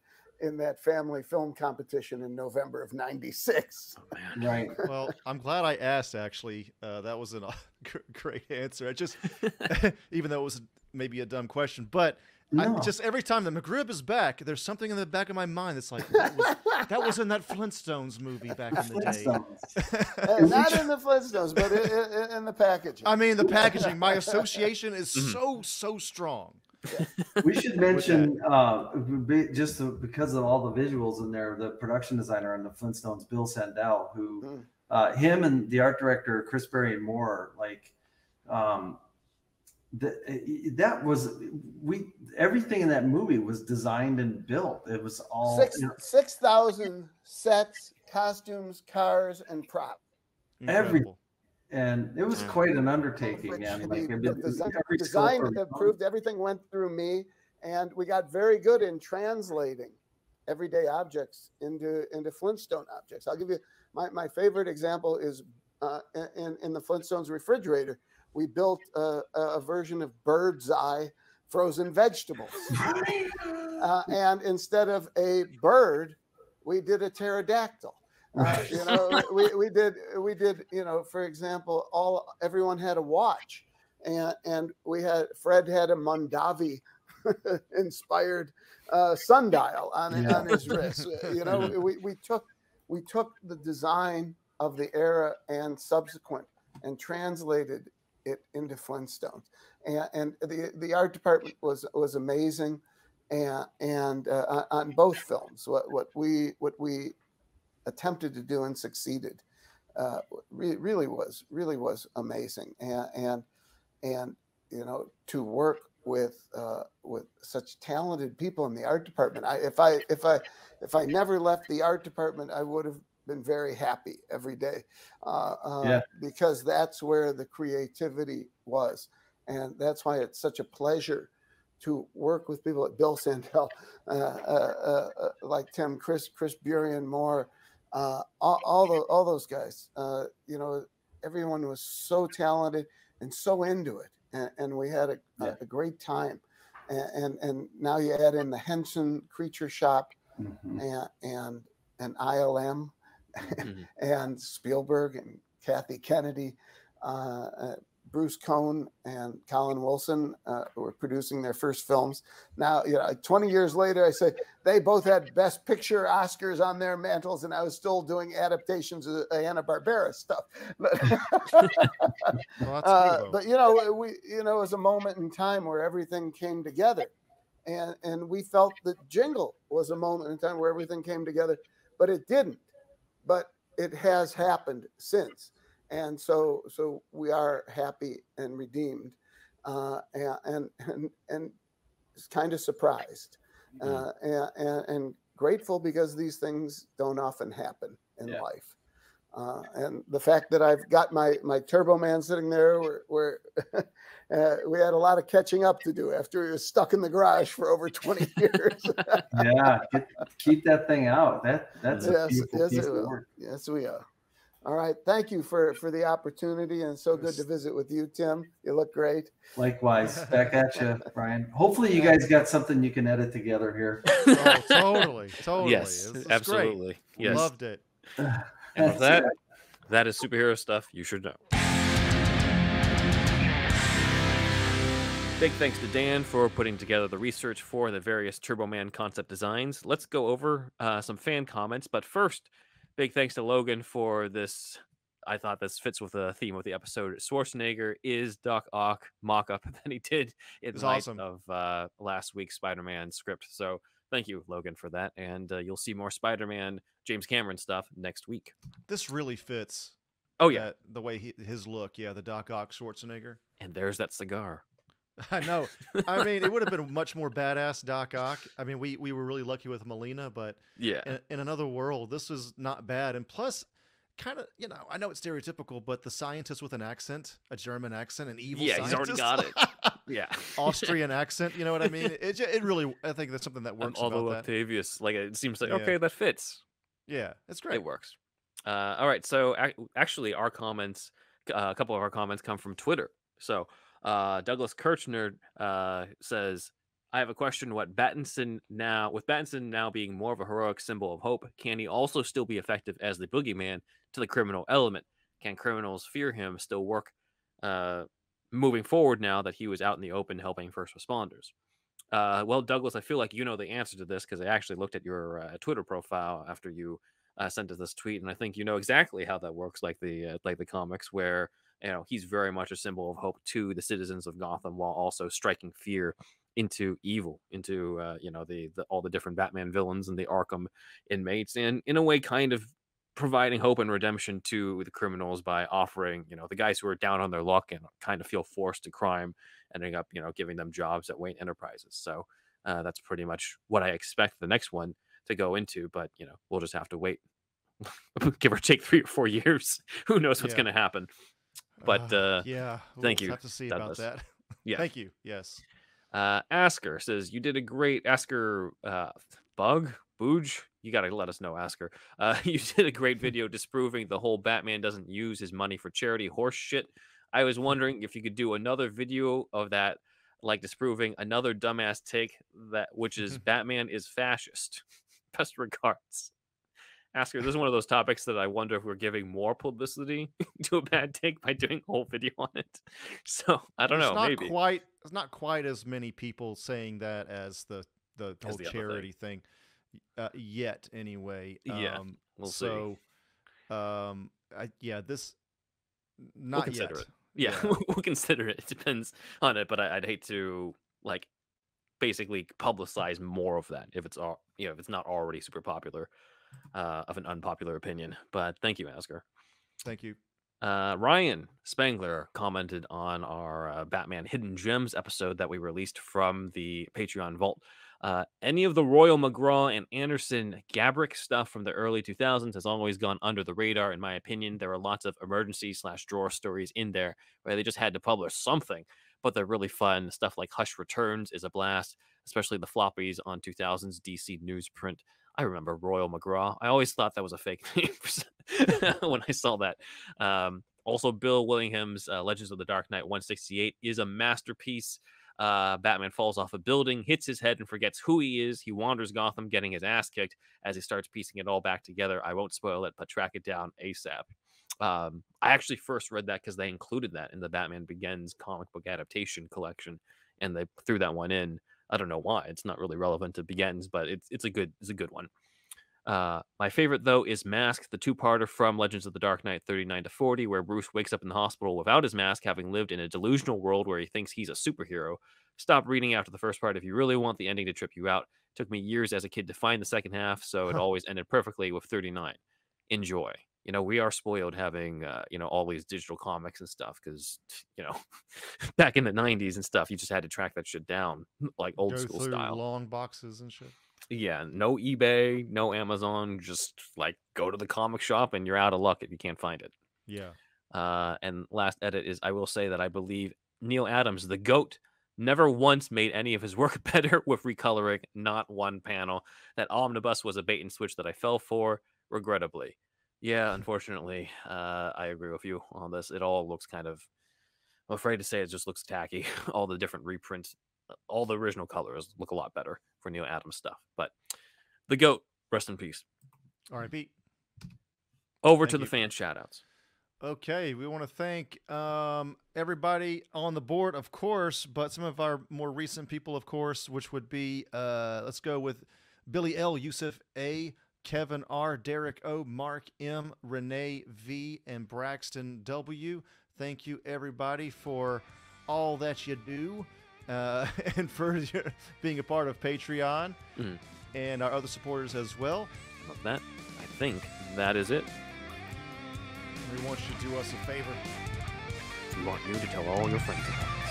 Speaker 1: in that family film competition in november of 96
Speaker 3: Oh, man.
Speaker 2: right.
Speaker 4: Well, I'm glad I asked. Actually, uh, that was a [LAUGHS] great answer. I just, [LAUGHS] even though it was maybe a dumb question, but I, just every time the McRib is back, there's something in the back of my mind that's like that was, that was in that Flintstones movie back in the day. [LAUGHS]
Speaker 1: Not in the flintstones but in, the packaging
Speaker 4: I mean, the packaging. My association is
Speaker 3: Mhm.
Speaker 4: so so strong.
Speaker 2: We should [LAUGHS] mention uh, be- just because of all the visuals in there, the production designer on the Flintstones, Bill Sandell, who
Speaker 1: Mm.
Speaker 2: uh, him and the art director Chris Burian-Mohr, like um, the, that was we everything in that movie was designed and built. It was all
Speaker 1: Six
Speaker 2: you know,
Speaker 1: six thousand sets, costumes, cars, and props.
Speaker 2: Every- and it was quite an undertaking.
Speaker 1: Which
Speaker 2: Man,
Speaker 1: the-
Speaker 2: like
Speaker 1: the
Speaker 2: it-
Speaker 1: design,
Speaker 2: every
Speaker 1: design
Speaker 2: sculptor-
Speaker 1: improved. Everything went through me, and we got very good in translating everyday objects into into Flintstone objects. I'll give you my, my favorite example is uh, in in the Flintstones refrigerator we built a, a version of bird's eye frozen vegetables. Uh, and instead of a bird, we did a pterodactyl. Uh, you know, we, we did we did you know, for example, all everyone had a watch, and and we had Fred had a Mondavi [LAUGHS] inspired uh, sundial on
Speaker 2: Yeah.
Speaker 1: on his wrist. [LAUGHS] You know, we, we took we took the design of the era and subsequent and translated it into Flintstones. And, and the the art department was was amazing, and and uh, on- on both films, what what we what we attempted to do and succeeded, uh, re- really was really was amazing. And and and you know to work with uh, with such talented people in the art department. I if I if I if I never left the art department, I would have been very happy every day uh, uh,
Speaker 2: Yeah.
Speaker 1: because that's where the creativity was, and that's why it's such a pleasure to work with people like Bill Sandell, [LAUGHS] uh, uh, uh, like Tim, Chris, Chris Burian-Mohr, uh, all, all, the, all those guys. Uh, you know, everyone was so talented and so into it, and, and we had a,
Speaker 2: Yeah.
Speaker 1: a, a great time. And, and and now you add in the Henson Creature Shop
Speaker 2: Mhm.
Speaker 1: and and and ILM
Speaker 3: Mhm. [LAUGHS]
Speaker 1: and Spielberg and Kathy Kennedy, uh, uh, Bruce Cohen and Colin Wilson uh, were producing their first films. Now, you know, 20 years later, I say they both had Best Picture Oscars on their mantles, and I was still doing adaptations of Hanna Barbera stuff. [LAUGHS] But, [LAUGHS]
Speaker 4: Well,
Speaker 1: uh, but you know, we you know, it was a moment in time where everything came together, and and we felt that Jingle was a moment in time where everything came together, but it didn't. But it has happened since, and so so we are happy and redeemed, uh, and and and, and kind of surprised,
Speaker 2: Mm-hmm.
Speaker 1: uh, and, and and grateful because these things don't often happen in
Speaker 2: Yeah.
Speaker 1: life. Uh, and the fact that I've got my my Turbo Man sitting there, where, where [LAUGHS] uh, we had a lot of catching up to do after he was stuck in the garage for over twenty [LAUGHS] years.
Speaker 2: yeah, get, keep that thing out. That that's
Speaker 1: yes,
Speaker 2: beautiful
Speaker 1: yes,
Speaker 2: piece
Speaker 1: it
Speaker 2: of
Speaker 1: will.
Speaker 2: work.
Speaker 1: Yes, we are. All right, thank you for for the opportunity, and so good to visit with you, Tim. You look great.
Speaker 2: Likewise, [LAUGHS] back at you, Brian. Hopefully, you guys got something you can edit together here.
Speaker 4: oh, totally, totally.
Speaker 3: yes,
Speaker 4: This
Speaker 3: absolutely.
Speaker 4: Great.
Speaker 3: Yes.
Speaker 4: Loved it.
Speaker 3: And with that, that is superhero stuff you should know. Big thanks to Dan for putting together the research for the various Turbo Man concept designs. Let's go over uh, some fan comments, but first, big thanks to Logan for this. I thought this fits with the theme of the episode. Schwarzenegger is Doc Ock mock-up [LAUGHS] that he did in
Speaker 4: It's
Speaker 3: light
Speaker 4: awesome.
Speaker 3: of uh, last week's Spider-Man script. So thank you, Logan, for that, and uh, you'll see more Spider-Man James Cameron stuff next week.
Speaker 4: This really fits.
Speaker 3: Oh yeah,
Speaker 4: that- the way he, his look. Yeah, the Doc Ock Schwarzenegger.
Speaker 3: and there's that cigar. [LAUGHS]
Speaker 4: I know. I mean, it would have been much more badass Doc Ock. I mean, we we were really lucky with Molina, but
Speaker 3: Yeah,
Speaker 4: in, in another world, this was not bad. And plus, kind of, you know, I know it's stereotypical, but the scientist with an accent, a German accent, an evil
Speaker 3: Yeah, he's already
Speaker 4: scientist, [LAUGHS]
Speaker 3: yeah.
Speaker 4: Austrian [LAUGHS] accent. You know what I mean? It, it really, I think that's something that works
Speaker 3: although
Speaker 4: about that.
Speaker 3: Like it seems like
Speaker 4: Yeah.
Speaker 3: okay, that fits.
Speaker 4: Yeah, it's great.
Speaker 3: It works. Uh, all right, so ac- actually, our comments, uh, a couple of our comments come from Twitter. So uh, Douglas Kirchner uh, says, "I have a question. What Battinson now, with Battinson now being more of a heroic symbol of hope, can he also still be effective as the boogeyman to the criminal element? Can criminals fear him? Still work uh, moving forward now that he was out in the open helping first responders?" Uh, well, Douglas, I feel like you know the answer to this because I actually looked at your uh, Twitter profile after you uh, sent us this tweet, and I think you know exactly how that works, like the uh, like the comics, where you know he's very much a symbol of hope to the citizens of Gotham, while also striking fear into evil, into uh, you know the, the all the different Batman villains and the Arkham inmates, and in a way, kind of providing hope and redemption to the criminals by offering you know the guys who are down on their luck and kind of feel forced to crime, ending up you know giving them jobs at Wayne Enterprises. So uh, that's pretty much what I expect the next one to go into, but you know, we'll just have to wait, [LAUGHS] give or take three or four years. [LAUGHS] Who knows what's
Speaker 4: Yeah.
Speaker 3: going to happen? But, uh,
Speaker 4: yeah, we'll
Speaker 3: thank you,
Speaker 4: Have to see about that. [LAUGHS]
Speaker 3: Yeah.
Speaker 4: Thank you. Yes.
Speaker 3: Uh, Asker says you did a great Asker uh, bug Booge. You got to let us know, Asker. Uh, [LAUGHS] you did a great [LAUGHS] video disproving the whole Batman doesn't use his money for charity horse shit. I was wondering if you could do another video of that, like disproving another dumbass take that which is [LAUGHS] Batman is fascist. Best regards. Asker, this is one of those topics that I wonder if we're giving more publicity [LAUGHS] to a bad take by doing a whole video on it. [LAUGHS] So I don't
Speaker 4: it's
Speaker 3: know,
Speaker 4: not
Speaker 3: maybe.
Speaker 4: quite. It's not quite as many people saying that as the the whole
Speaker 3: the other thing.
Speaker 4: charity thing, uh, yet. Anyway,
Speaker 3: Yeah,
Speaker 4: um,
Speaker 3: we'll see.
Speaker 4: so, um, I, yeah, this
Speaker 3: We'll
Speaker 4: not
Speaker 3: consider
Speaker 4: yet.
Speaker 3: it. Yeah,
Speaker 4: Yeah. [LAUGHS]
Speaker 3: we'll consider it. It depends on it, but I, I'd hate to like basically publicize more of that if it's all you know if it's not already super popular uh, of an unpopular opinion. But thank you, Asker.
Speaker 4: Thank you.
Speaker 3: Uh, Ryan Spangler commented on our uh, Batman Hidden Gems episode that we released from the Patreon vault. Uh, any of the Royal McGraw and Anderson Gabrych stuff from the early 2000s has always gone under the radar, in my opinion. There are lots of emergency slash drawer stories in there where they just had to publish something, but they're really fun. Stuff like Hush Returns is a blast, especially the floppies on 2000s DC newsprint. I remember Royal McGraw. I always thought that was a fake [LAUGHS] name [LAUGHS] when I saw that. Um, also, Bill Willingham's uh, Legends of the Dark Knight 168 is a masterpiece. Uh, Batman falls off a building, hits his head, and forgets who he is. He wanders Gotham, getting his ass kicked as he starts piecing it all back together. I won't spoil it, but track it down ASAP. Um, I actually first read that because they included that in the Batman Begins comic book adaptation collection, and they threw that one in. I don't know why. It's not really relevant to Begins, but it's it's a good it's a good one. Uh, my favorite though is Mask, the two-parter from Legends of the Dark Knight 39 to 40, where Bruce wakes up in the hospital without his mask, having lived in a delusional world where he thinks he's a superhero. Stop reading after the first part if you really want the ending to trip you out. took me years as a kid to find the second half, so it
Speaker 4: Huh. [LAUGHS]
Speaker 3: always ended perfectly with 39. Enjoy. You know, we are spoiled having uh, you know all these digital comics and stuff because you know [LAUGHS] back in the 90s and stuff, you just had to track that shit down [LAUGHS] like old
Speaker 4: Go
Speaker 3: school style.
Speaker 4: long boxes and shit.
Speaker 3: Yeah, no eBay, no Amazon. Just like go to the comic shop and you're out of luck if you can't find it.
Speaker 4: Yeah.
Speaker 3: Uh, and last edit is I will say that I believe Neal Adams, the GOAT, never once made any of his work [LAUGHS] better with recoloring, not one panel. That omnibus was a bait and switch that I fell for, regrettably. Yeah, unfortunately, uh, I agree with you on this. It all looks kind of, I'm afraid to say it just looks tacky. [LAUGHS] all the different reprints, uh, all the original colors look a lot better for Neal Adams stuff. But the GOAT, rest in peace.
Speaker 4: All right, Pete.
Speaker 3: Over
Speaker 4: Thank
Speaker 3: to the
Speaker 4: you.
Speaker 3: fan shoutouts.
Speaker 4: Okay, we want to thank um, everybody on the board, of course, but some of our more recent people, of course, which would be uh, let's go with Billy L, Yusuf A, Kevin R, Derek O, Mark M, Renee V, and Braxton W. Thank you, everybody, for all that you do uh, [LAUGHS] and for your- being a part of Patreon
Speaker 3: Mhm.
Speaker 4: and our other supporters as well.
Speaker 3: Love that, I think that is it.
Speaker 4: We want you to do us a favor.
Speaker 3: We want you to tell all your friends about it.